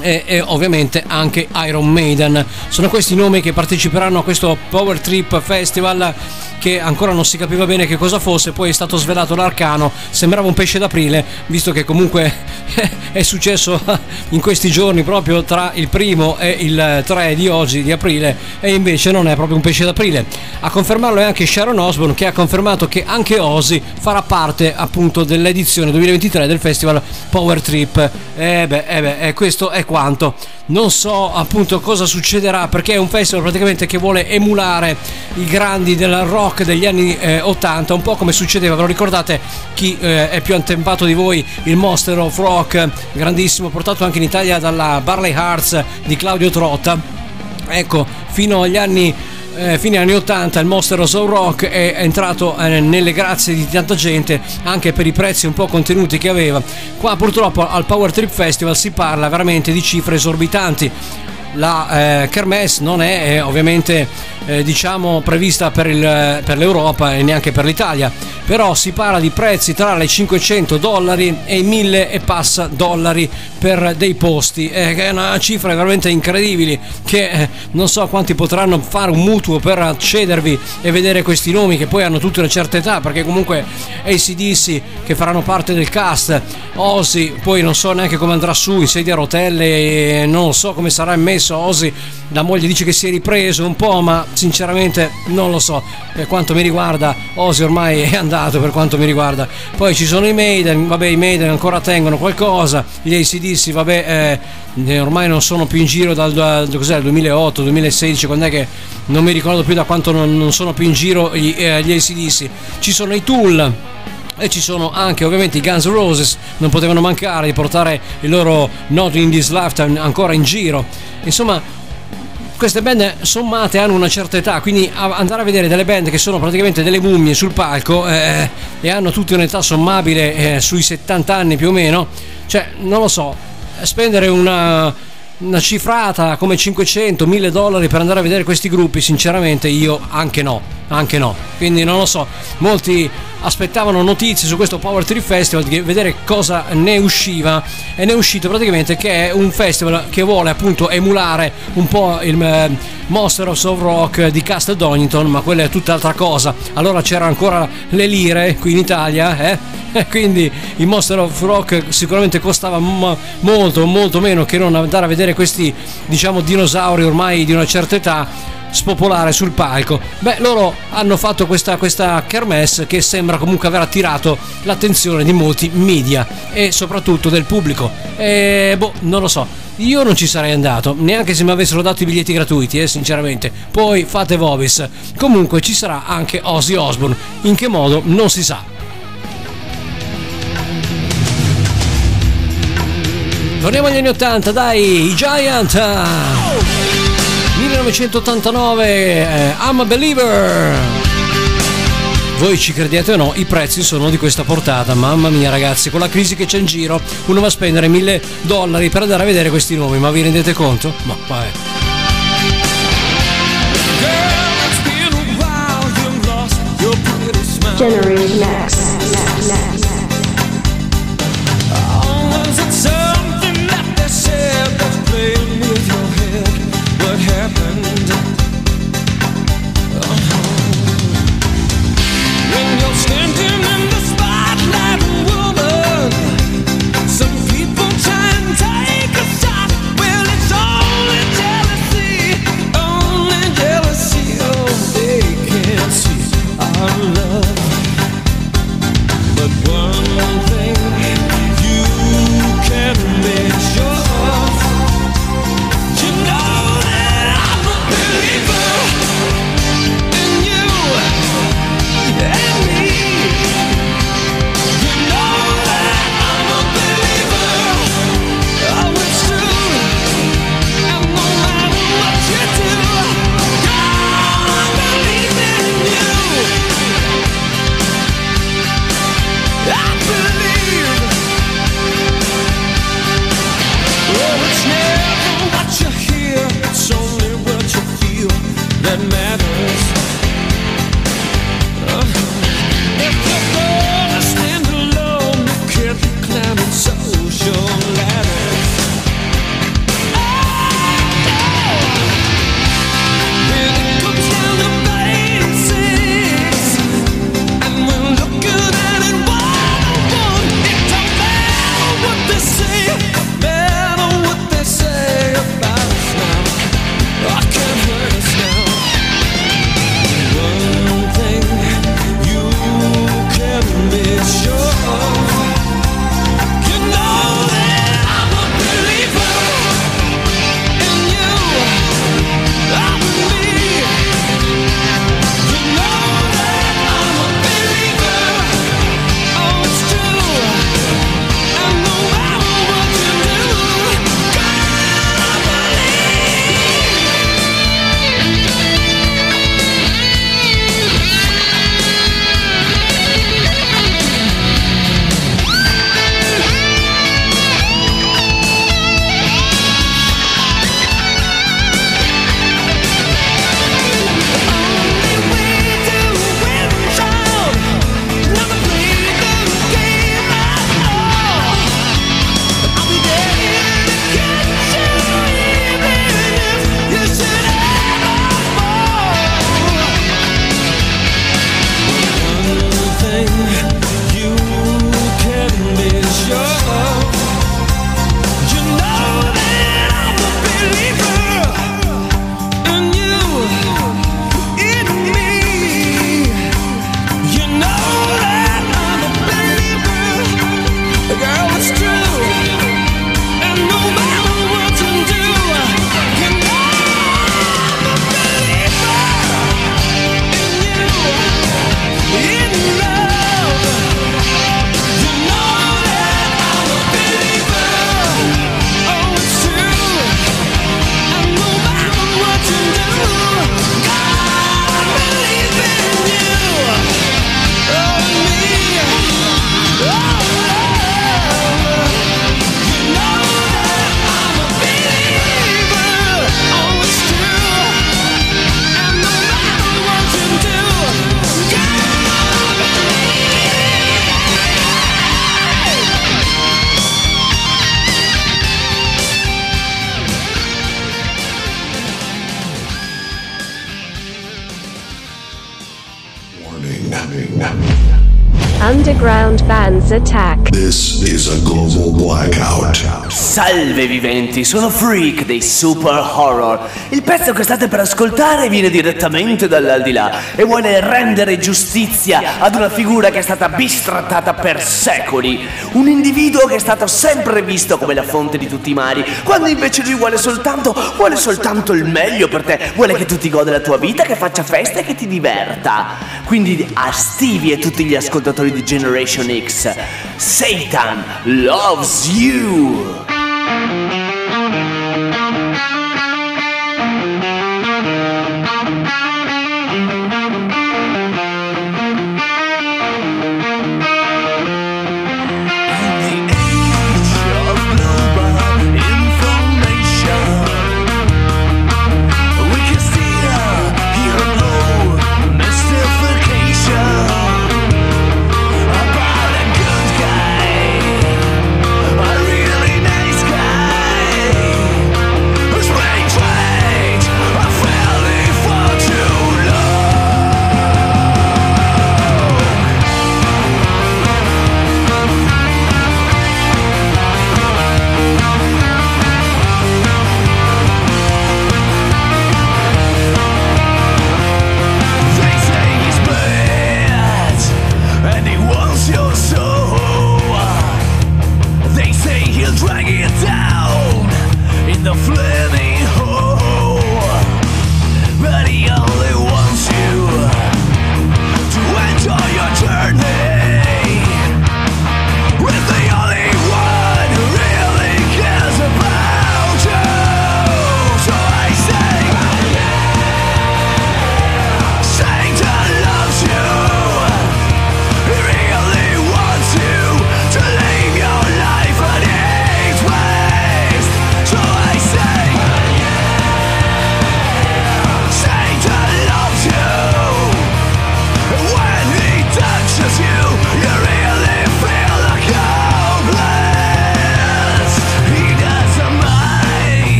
E, e ovviamente anche Iron Maiden. Sono questi i nomi che parteciperanno a questo Power Trip Festival che ancora non si capiva bene che cosa fosse poi è stato svelato l'arcano sembrava un pesce d'aprile visto che comunque <laughs> è successo <laughs> in questi giorni proprio tra il primo e il 3 di oggi di aprile e invece non è proprio un pesce d'aprile. A confermarlo è anche Sharon Osbourne che ha confermato che anche Ozzy farà parte appunto dell'edizione 2023 del festival Power Trip. E beh, eh beh eh, questo è quanto. Non so appunto cosa succederà perché è un festival praticamente che vuole emulare i grandi del rock degli anni eh, 80 un po' come succedeva ve lo ricordate? Chi eh, è più antempato di voi il Monster of Rock grandissimo portato anche in Italia dalla Barley Hearts di Claudio Trotta. Ecco fino agli anni eh, fine anni 80 il Monster of Rock è entrato eh, nelle grazie di tanta gente anche per i prezzi un po' contenuti che aveva. Qua purtroppo al Power Trip Festival si parla veramente di cifre esorbitanti. La eh, Kermesse non è eh, ovviamente eh, diciamo prevista per, il- per l'Europa e neanche per l'Italia. Però si parla di prezzi tra le 500 dollari e i 1000 e passa dollari per dei posti. Eh, è una cifra veramente incredibile che eh, non so quanti potranno fare un mutuo per accedervi e vedere questi nomi che poi hanno tutte una certa età perché comunque ACDC che faranno parte del cast Ozzy poi non so neanche come andrà su in sedia a rotelle non so come sarà messo Ozzy la moglie dice che si è ripreso un po' ma sinceramente non lo so. Per quanto mi riguarda Ozzy ormai è andato per quanto mi riguarda. Poi ci sono i Maiden vabbè i Maiden ancora tengono qualcosa. Gli ACDC vabbè eh, eh, ormai non sono più in giro dal, dal- cos'è, 2008 2016 quando è che non mi ricordo più da quanto non, non sono più in giro gli, eh, gli ACDC ci sono i Tool e ci sono anche ovviamente i Guns N' Roses, non potevano mancare di portare il loro Not in This Lifetime ancora in giro. Insomma, queste band sommate hanno una certa età, quindi andare a vedere delle band che sono praticamente delle mummie sul palco eh, e hanno tutte un'età sommabile eh, sui 70 anni più o meno, cioè non lo so, spendere una, una cifrata come 500, 1000 dollari per andare a vedere questi gruppi, sinceramente io anche no, anche no. Quindi non lo so, molti aspettavano notizie su questo Power Trip Festival, di vedere cosa ne usciva e ne è uscito praticamente che è un festival che vuole appunto emulare un po' il eh, Monster of Rock di Castle Donington, ma quella è tutt'altra cosa. Allora c'era ancora le lire qui in Italia, eh? <laughs> Quindi il Monster of Rock sicuramente costava mo- molto, molto meno che non andare a vedere questi, diciamo, dinosauri ormai di una certa età spopolare sul palco. Beh, loro hanno fatto questa, questa kermesse che sembra comunque aver attirato l'attenzione di molti media e soprattutto del pubblico. E boh, non lo so. Io non ci sarei andato, neanche se mi avessero dato i biglietti gratuiti, eh, sinceramente. Poi fate Vovis. Comunque ci sarà anche Ozzy Osbourne. In che modo? Non si sa. Torniamo agli anni 80, dai, i Giant. 1989, eh, I'm a Believer. Voi ci credete o no, i prezzi sono di questa portata. Mamma mia, ragazzi, con la crisi che c'è in giro, uno va a spendere mille dollari per andare a vedere questi nomi, ma vi rendete conto? Ma vai. Generation X. attack. This is a global blackout. Salve viventi, sono Freak dei Super Horror. Il pezzo che state per ascoltare viene direttamente dall'aldilà e vuole rendere giustizia ad una figura che è stata bistrattata per secoli. Un individuo che è stato sempre visto come la fonte di tutti i mali, quando invece lui vuole soltanto, vuole soltanto il meglio per te, vuole che tu ti goda la tua vita, che faccia festa e che ti diverta. Quindi a Stevie e tutti gli ascoltatori di Generation X, Satan loves you!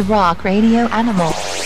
The Rock Radio Animal.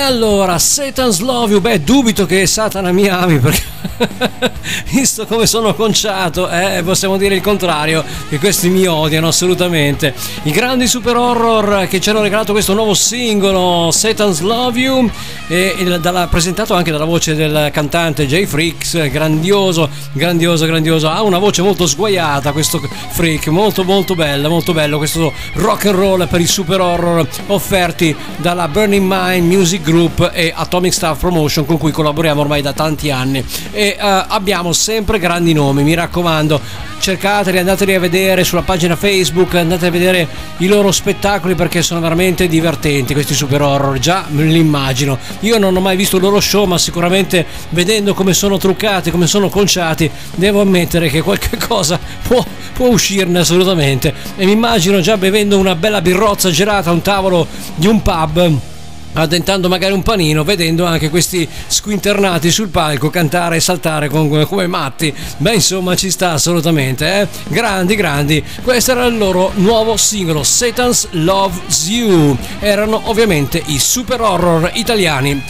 Allora, Satan's Love You, beh, dubito che Satana mi ami perché <laughs> visto come sono conciato, eh, possiamo dire il contrario, che questi mi odiano assolutamente. I grandi super horror che ci hanno regalato questo nuovo singolo, Satan's Love You, e, e dalla- presentato anche dalla voce del cantante Jay Freaks, grandioso, grandioso, grandioso. Ha una voce molto sguaiata questo Freak, molto molto bella, molto bello questo rock and roll per i super horror offerti dalla Burning Mind Music Group e Atomic Star Promotion con cui collaboriamo ormai da tanti anni e eh, abbiamo sempre grandi nomi, mi raccomando cercateli, andateli a vedere sulla pagina Facebook, andate a vedere i loro spettacoli perché sono veramente divertenti questi super horror, già me li immagino. Io non ho mai visto il loro show, ma sicuramente vedendo come sono truccati, come sono conciati, devo ammettere che qualche <laughs> cosa può, può uscirne assolutamente. E mi immagino già bevendo una bella birrozza gelata a un tavolo di un pub addentando magari un panino, vedendo anche questi squinternati sul palco cantare e saltare con- come matti. Beh, insomma, ci sta assolutamente, eh? Grandi, grandi. Questo era il loro nuovo singolo, Satan's Loves You. Erano ovviamente i super horror italiani.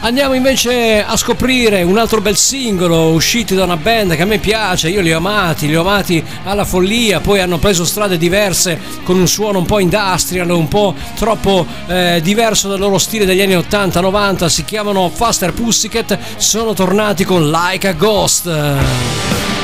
Andiamo invece a scoprire un altro bel singolo uscito da una band che a me piace, io li ho amati, li ho amati alla follia, poi hanno preso strade diverse con un suono un po' industrial, un po' troppo eh, diverso dal loro stile degli anni 80-90, si chiamano Faster Pussycat, sono tornati con Like a Ghost.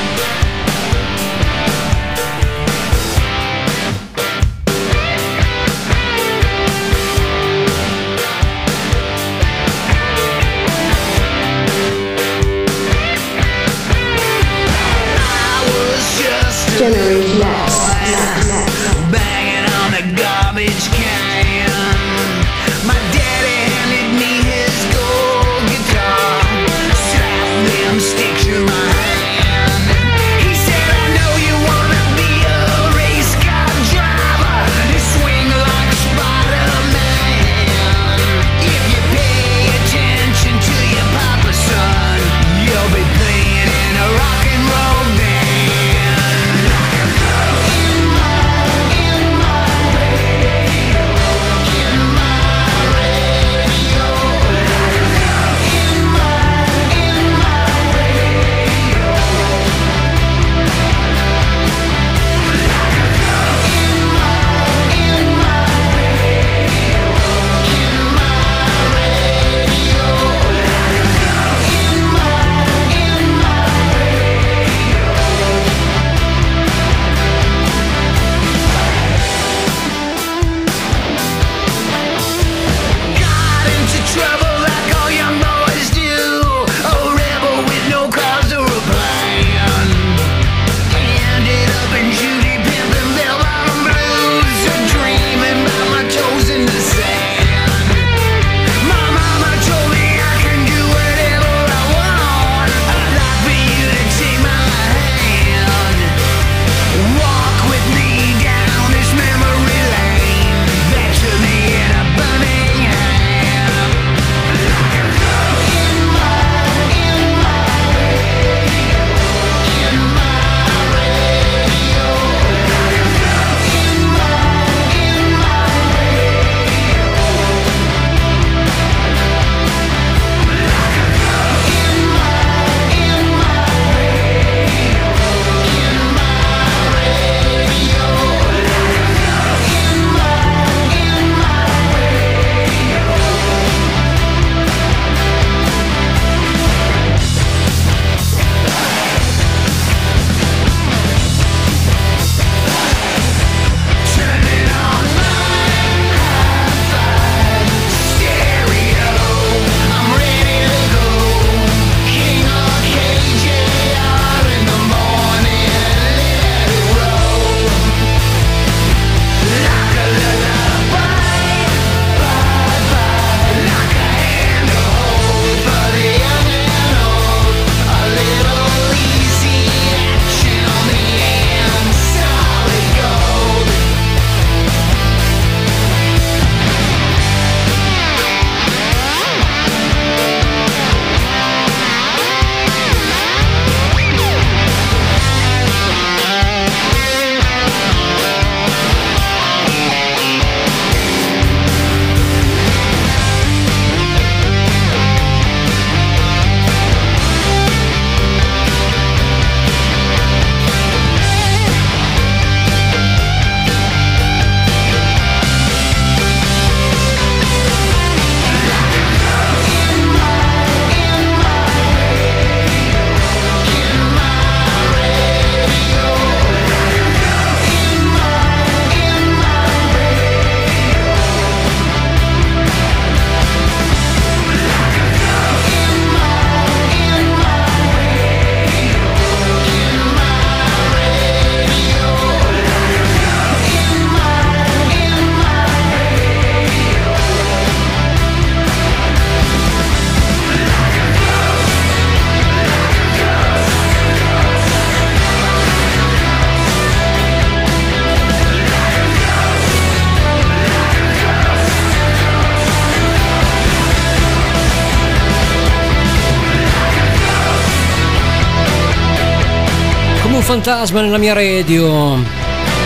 fantasma nella mia radio.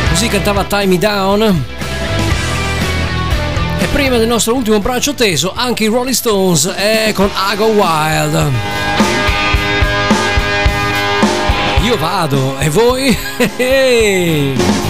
Così cantava Time Me Down. E prima del nostro ultimo braccio teso, anche i Rolling Stones e con Ago Wild. Io vado, e voi? <laughs>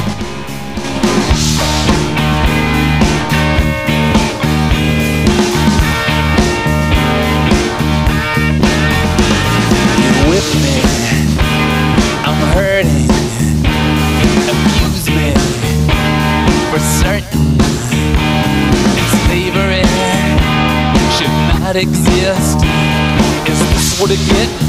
shit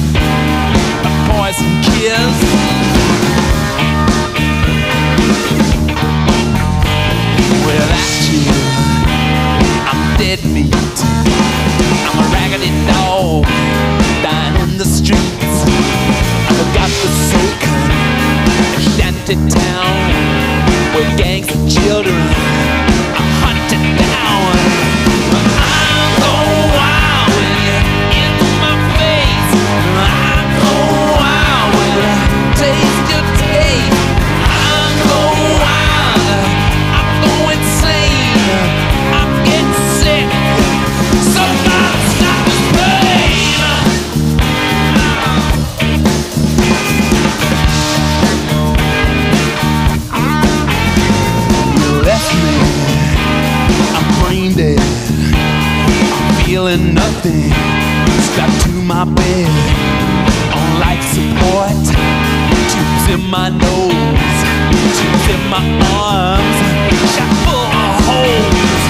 in my nose, itches in my arms, a shot full of holes.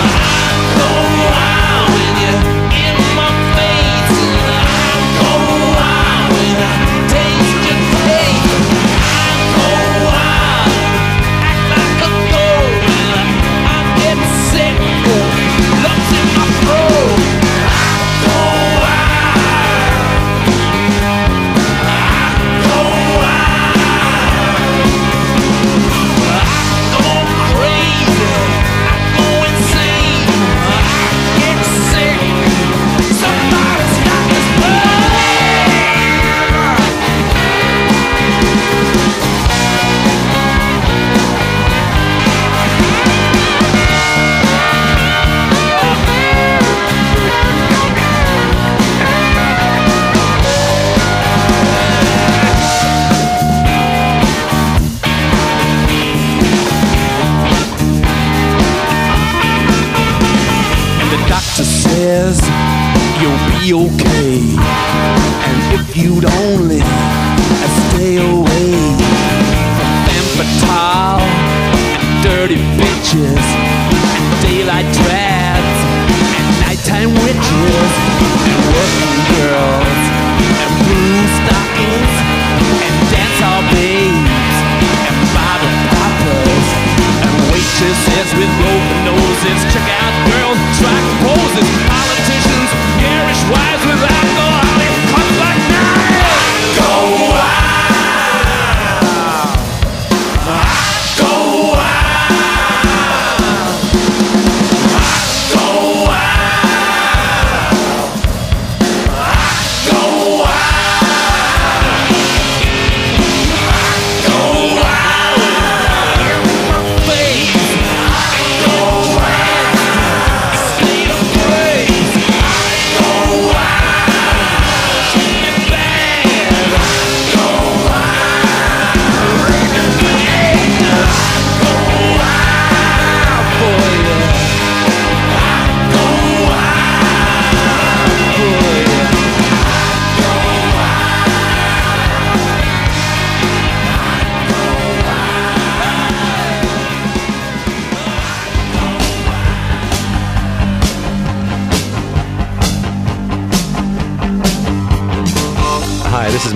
I'm go wild when you.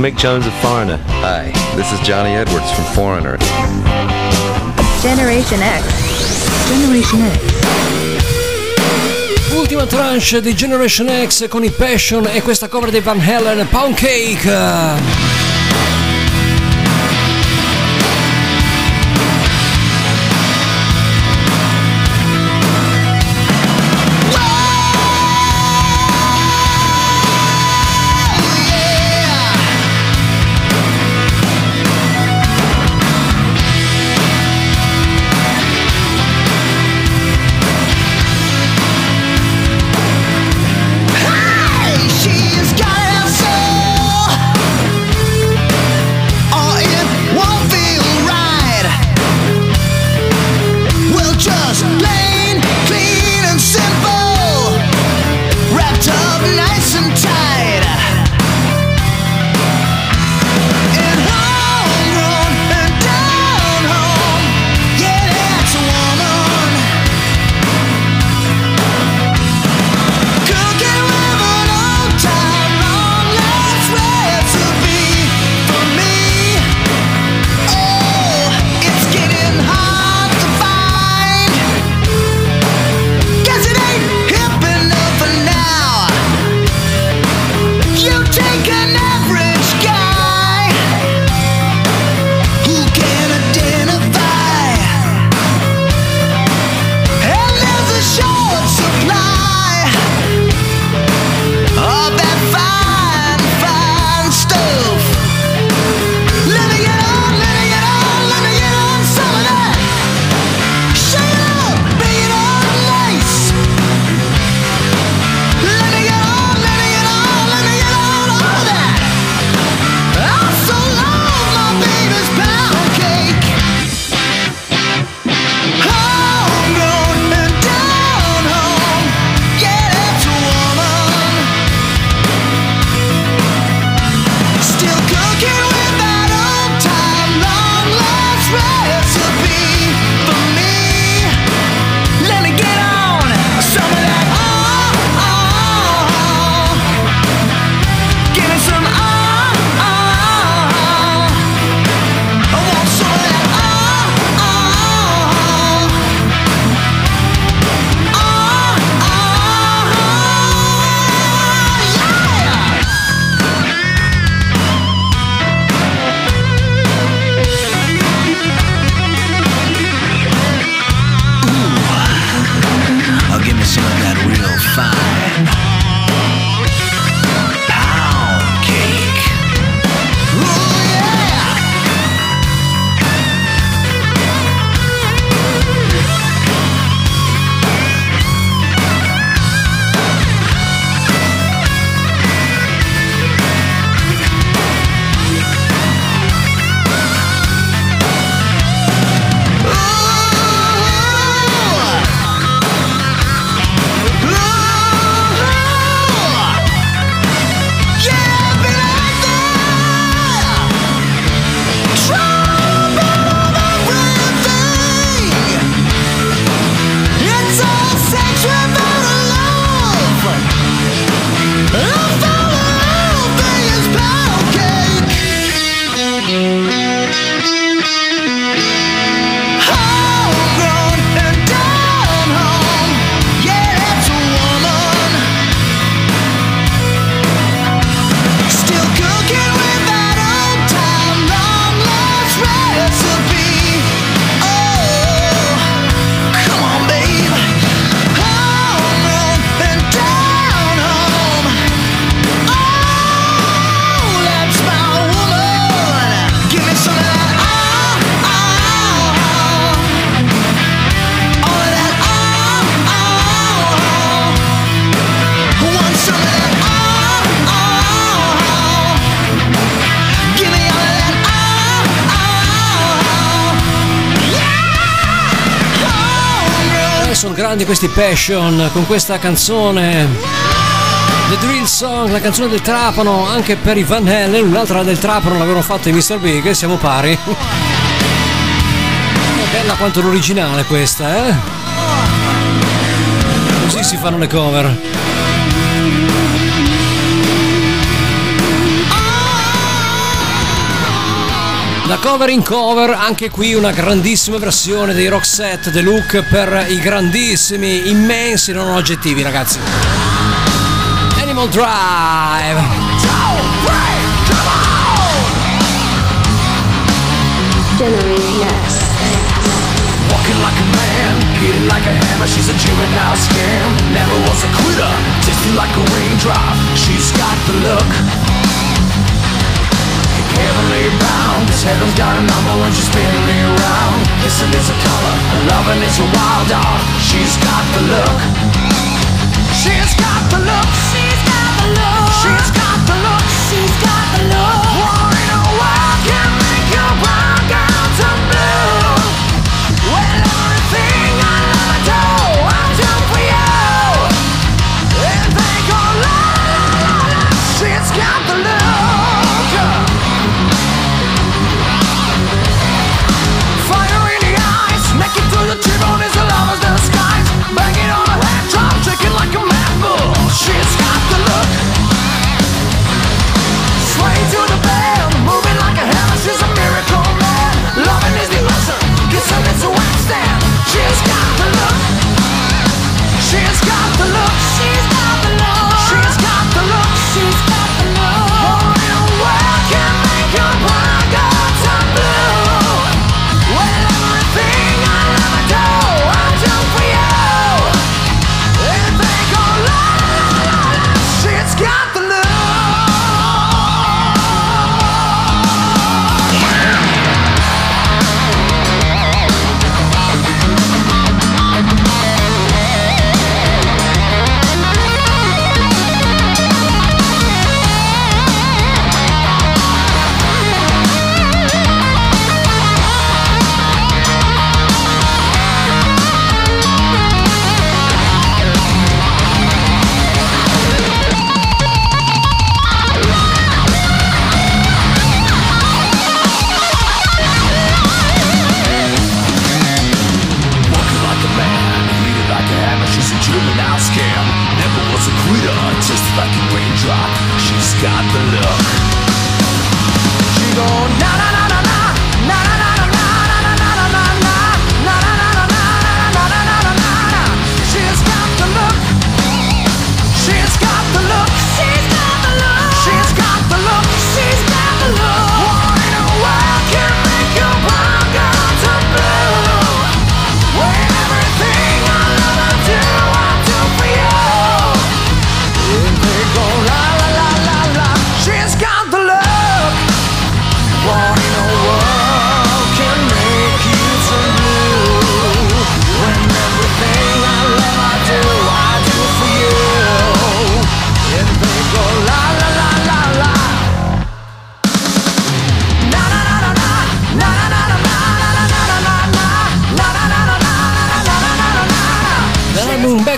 Mick Jones of Foreigner. Hi, this is Johnny Edwards from Foreigner. Generation X. Generation X. Ultima tranche di Generation X con i Passion e questa cover di Van Halen, Pound Cake. Grandi questi Passion con questa canzone. The Drill Song, la canzone del Trapano, anche per i Van Halen, un'altra del Trapano l'avevano fatta i Mr. Big siamo pari. Bella quanto l'originale questa, eh? Così si fanno le cover. La cover in cover, anche qui una grandissima versione dei Roxette The Look per i grandissimi, immensi, non ho aggettivi ragazzi. Animal Drive. Walking like a man, hitting like a hammer. She's a juvenile scam. Never was a quitter, tasting like a raindrop. She's got the look. Heavenly bound, this heaven's got a number when she's spinning me around. Kissing is a color, and loving is a wild dog. She's got the look.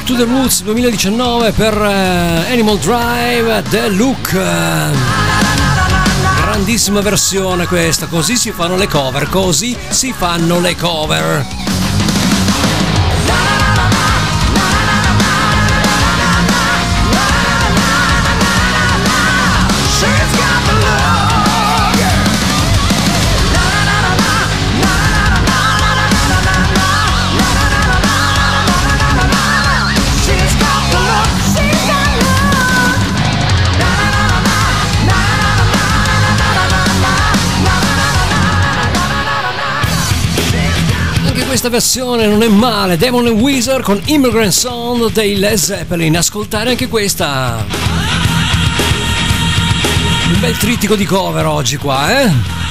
To the Roots 2019 per eh, Animal Drive The Look. Grandissima versione questa, così si fanno le cover, così si fanno le cover. Questa versione non è male, Demon and Wizard con Immigrant Sound dei Led Zeppelin. Ascoltare anche questa. Un bel trittico di cover oggi qua, eh?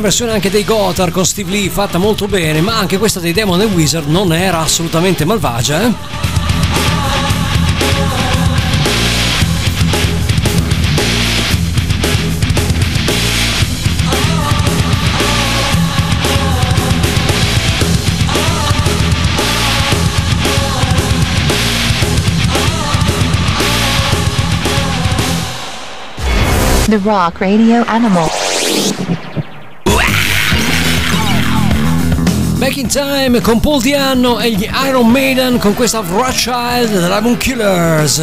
una versione anche dei Gotthard con Steve Lee fatta molto bene, ma anche questa dei Demon e Wizard non era assolutamente malvagia, eh? The Rock Radio Animal. Back in Time con Paul Dianno e gli Iron Maiden con questa Rothschild dell'album Killers.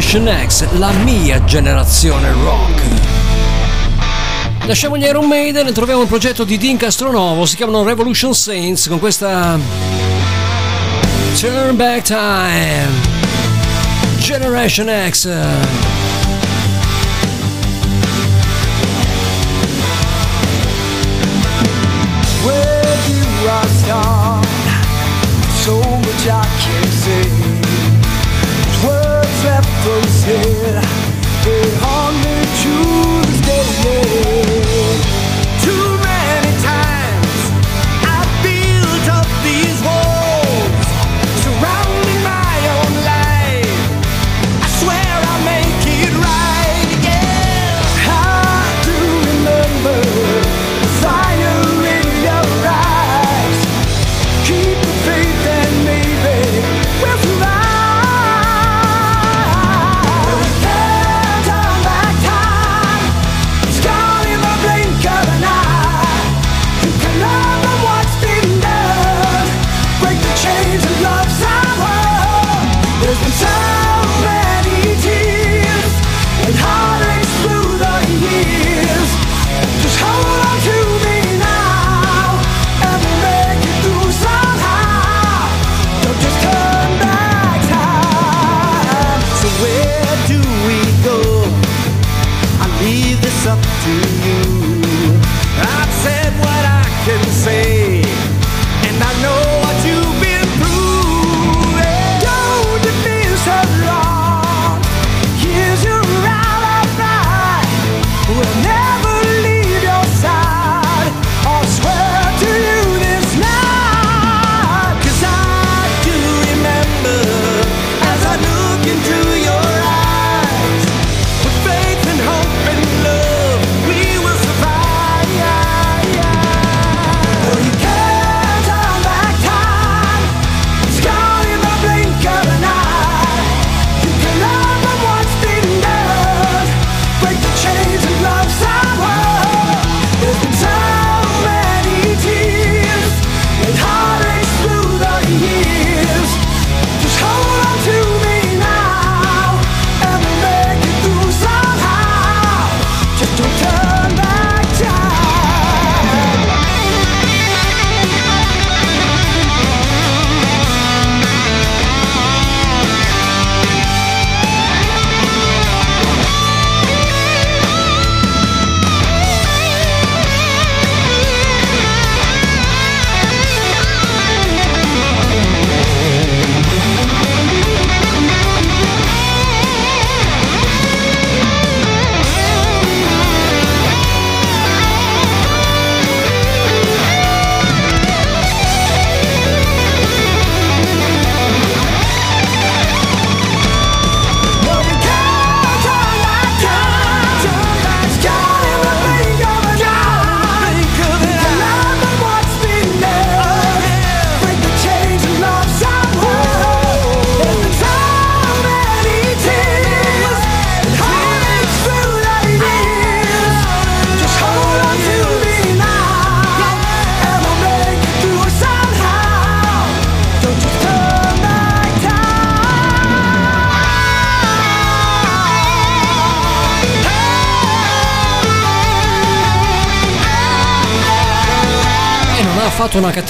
Generation X, la mia generazione rock. Lasciamo gli Iron Maiden e troviamo un progetto di Dean Castronovo, si chiamano Revolution Saints, con questa... Turn Back Time. Generation X. close here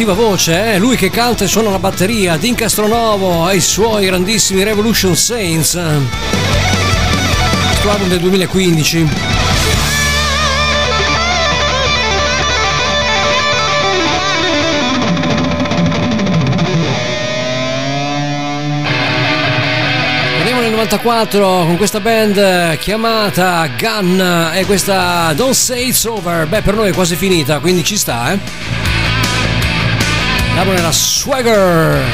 cattiva voce, eh? lui che canta e suona la batteria, Dean Castronovo e i suoi grandissimi Revolution Saints. Questo album del 2015. con questa band chiamata Gun e questa Don't Say It's Over. Beh, per noi è quasi finita, quindi ci sta, eh. Swagger.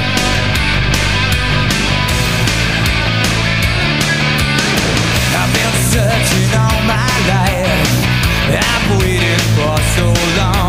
I've been searching all my life. I've waited for so long.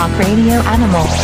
Talk Radio Animal.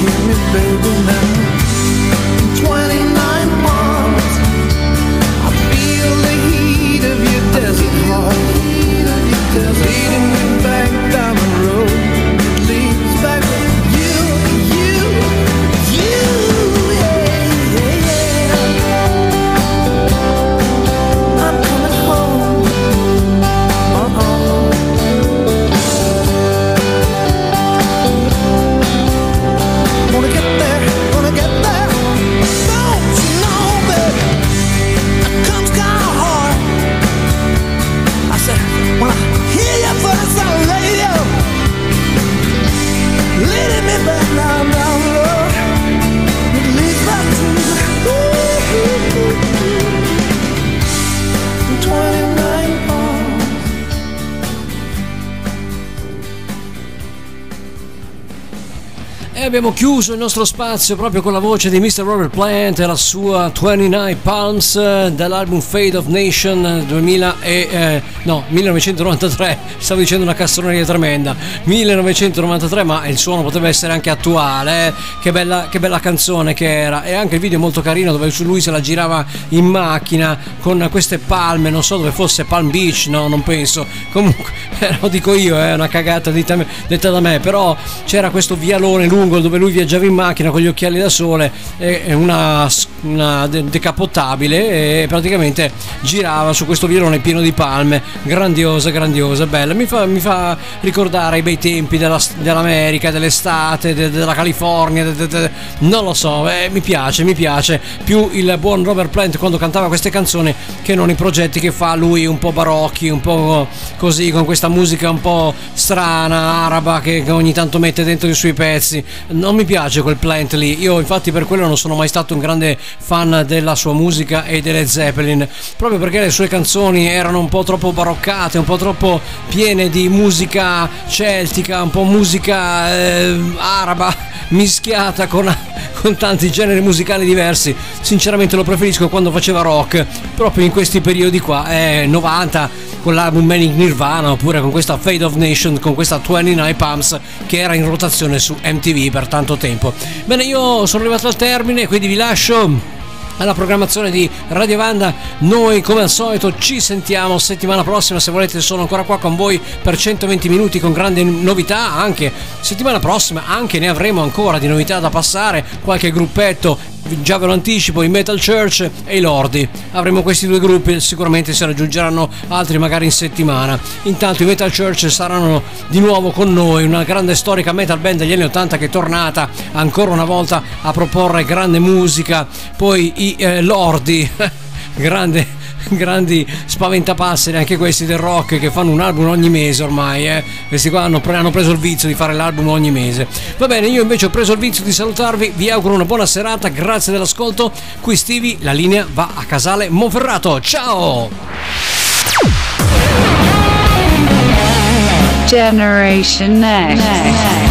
Don't you hear me, baby, now? Abbiamo chiuso il nostro spazio proprio con la voce di Mr. Robert Plant e la sua 29 Palms eh, dall'album Fade of Nation eh, 2000 e, eh, no, 1993, <laughs> stavo dicendo una castroneria tremenda, 1993 ma il suono poteva essere anche attuale, eh. che, bella, che bella canzone che era e anche il video molto carino dove lui se la girava in macchina con queste palme, non so dove fosse Palm Beach, no non penso, comunque eh, <laughs> lo dico io, è una cagata detta, detta da me, però c'era questo vialone lungo dove lui viaggiava in macchina con gli occhiali da sole e una, una de- decapottabile e praticamente girava su questo vialone pieno di palme, grandiosa, grandiosa, bella, mi fa, mi fa ricordare i bei tempi della- dell'America, dell'estate, de- della California, de- de- non lo so, eh, mi piace, mi piace più il buon Robert Plant quando cantava queste canzoni che non i progetti che fa lui un po' barocchi, un po' così, con questa musica un po' strana, araba che, ogni tanto mette dentro i suoi pezzi. Non mi piace quel Plant lì, io infatti per quello non sono mai stato un grande fan della sua musica e delle Zeppelin, proprio perché le sue canzoni erano un po' troppo baroccate, un po' troppo piene di musica celtica, un po' musica eh, araba <laughs> mischiata con, <laughs> con tanti generi musicali diversi. Sinceramente lo preferisco quando faceva rock, proprio in questi periodi qua, eh, 90 con l'album Manic Nirvana oppure con questa Fade of Nation, con questa 29 Pumps che era in rotazione su MTV per tanto tempo. Bene, io sono arrivato al termine, quindi vi lascio alla programmazione di Radio Vanda. Noi come al solito ci sentiamo settimana prossima, se volete sono ancora qua con voi per 120 minuti con grandi novità, anche settimana prossima anche ne avremo ancora di novità da passare, qualche gruppetto già ve lo anticipo, i Metal Church e i Lordi. Avremo questi due gruppi, sicuramente se ne aggiungeranno altri magari in settimana. Intanto i Metal Church saranno di nuovo con noi, una grande storica metal band degli anni 80 che è tornata ancora una volta a proporre grande musica. Poi i eh, Lordi, <laughs> grande grandi spaventapasseri anche questi del rock che fanno un album ogni mese ormai eh. questi qua hanno, hanno preso il vizio di fare l'album ogni mese va bene io invece ho preso il vizio di salutarvi vi auguro una buona serata grazie dell'ascolto qui Stevie la linea va a Casale Monferrato ciao Generation Next.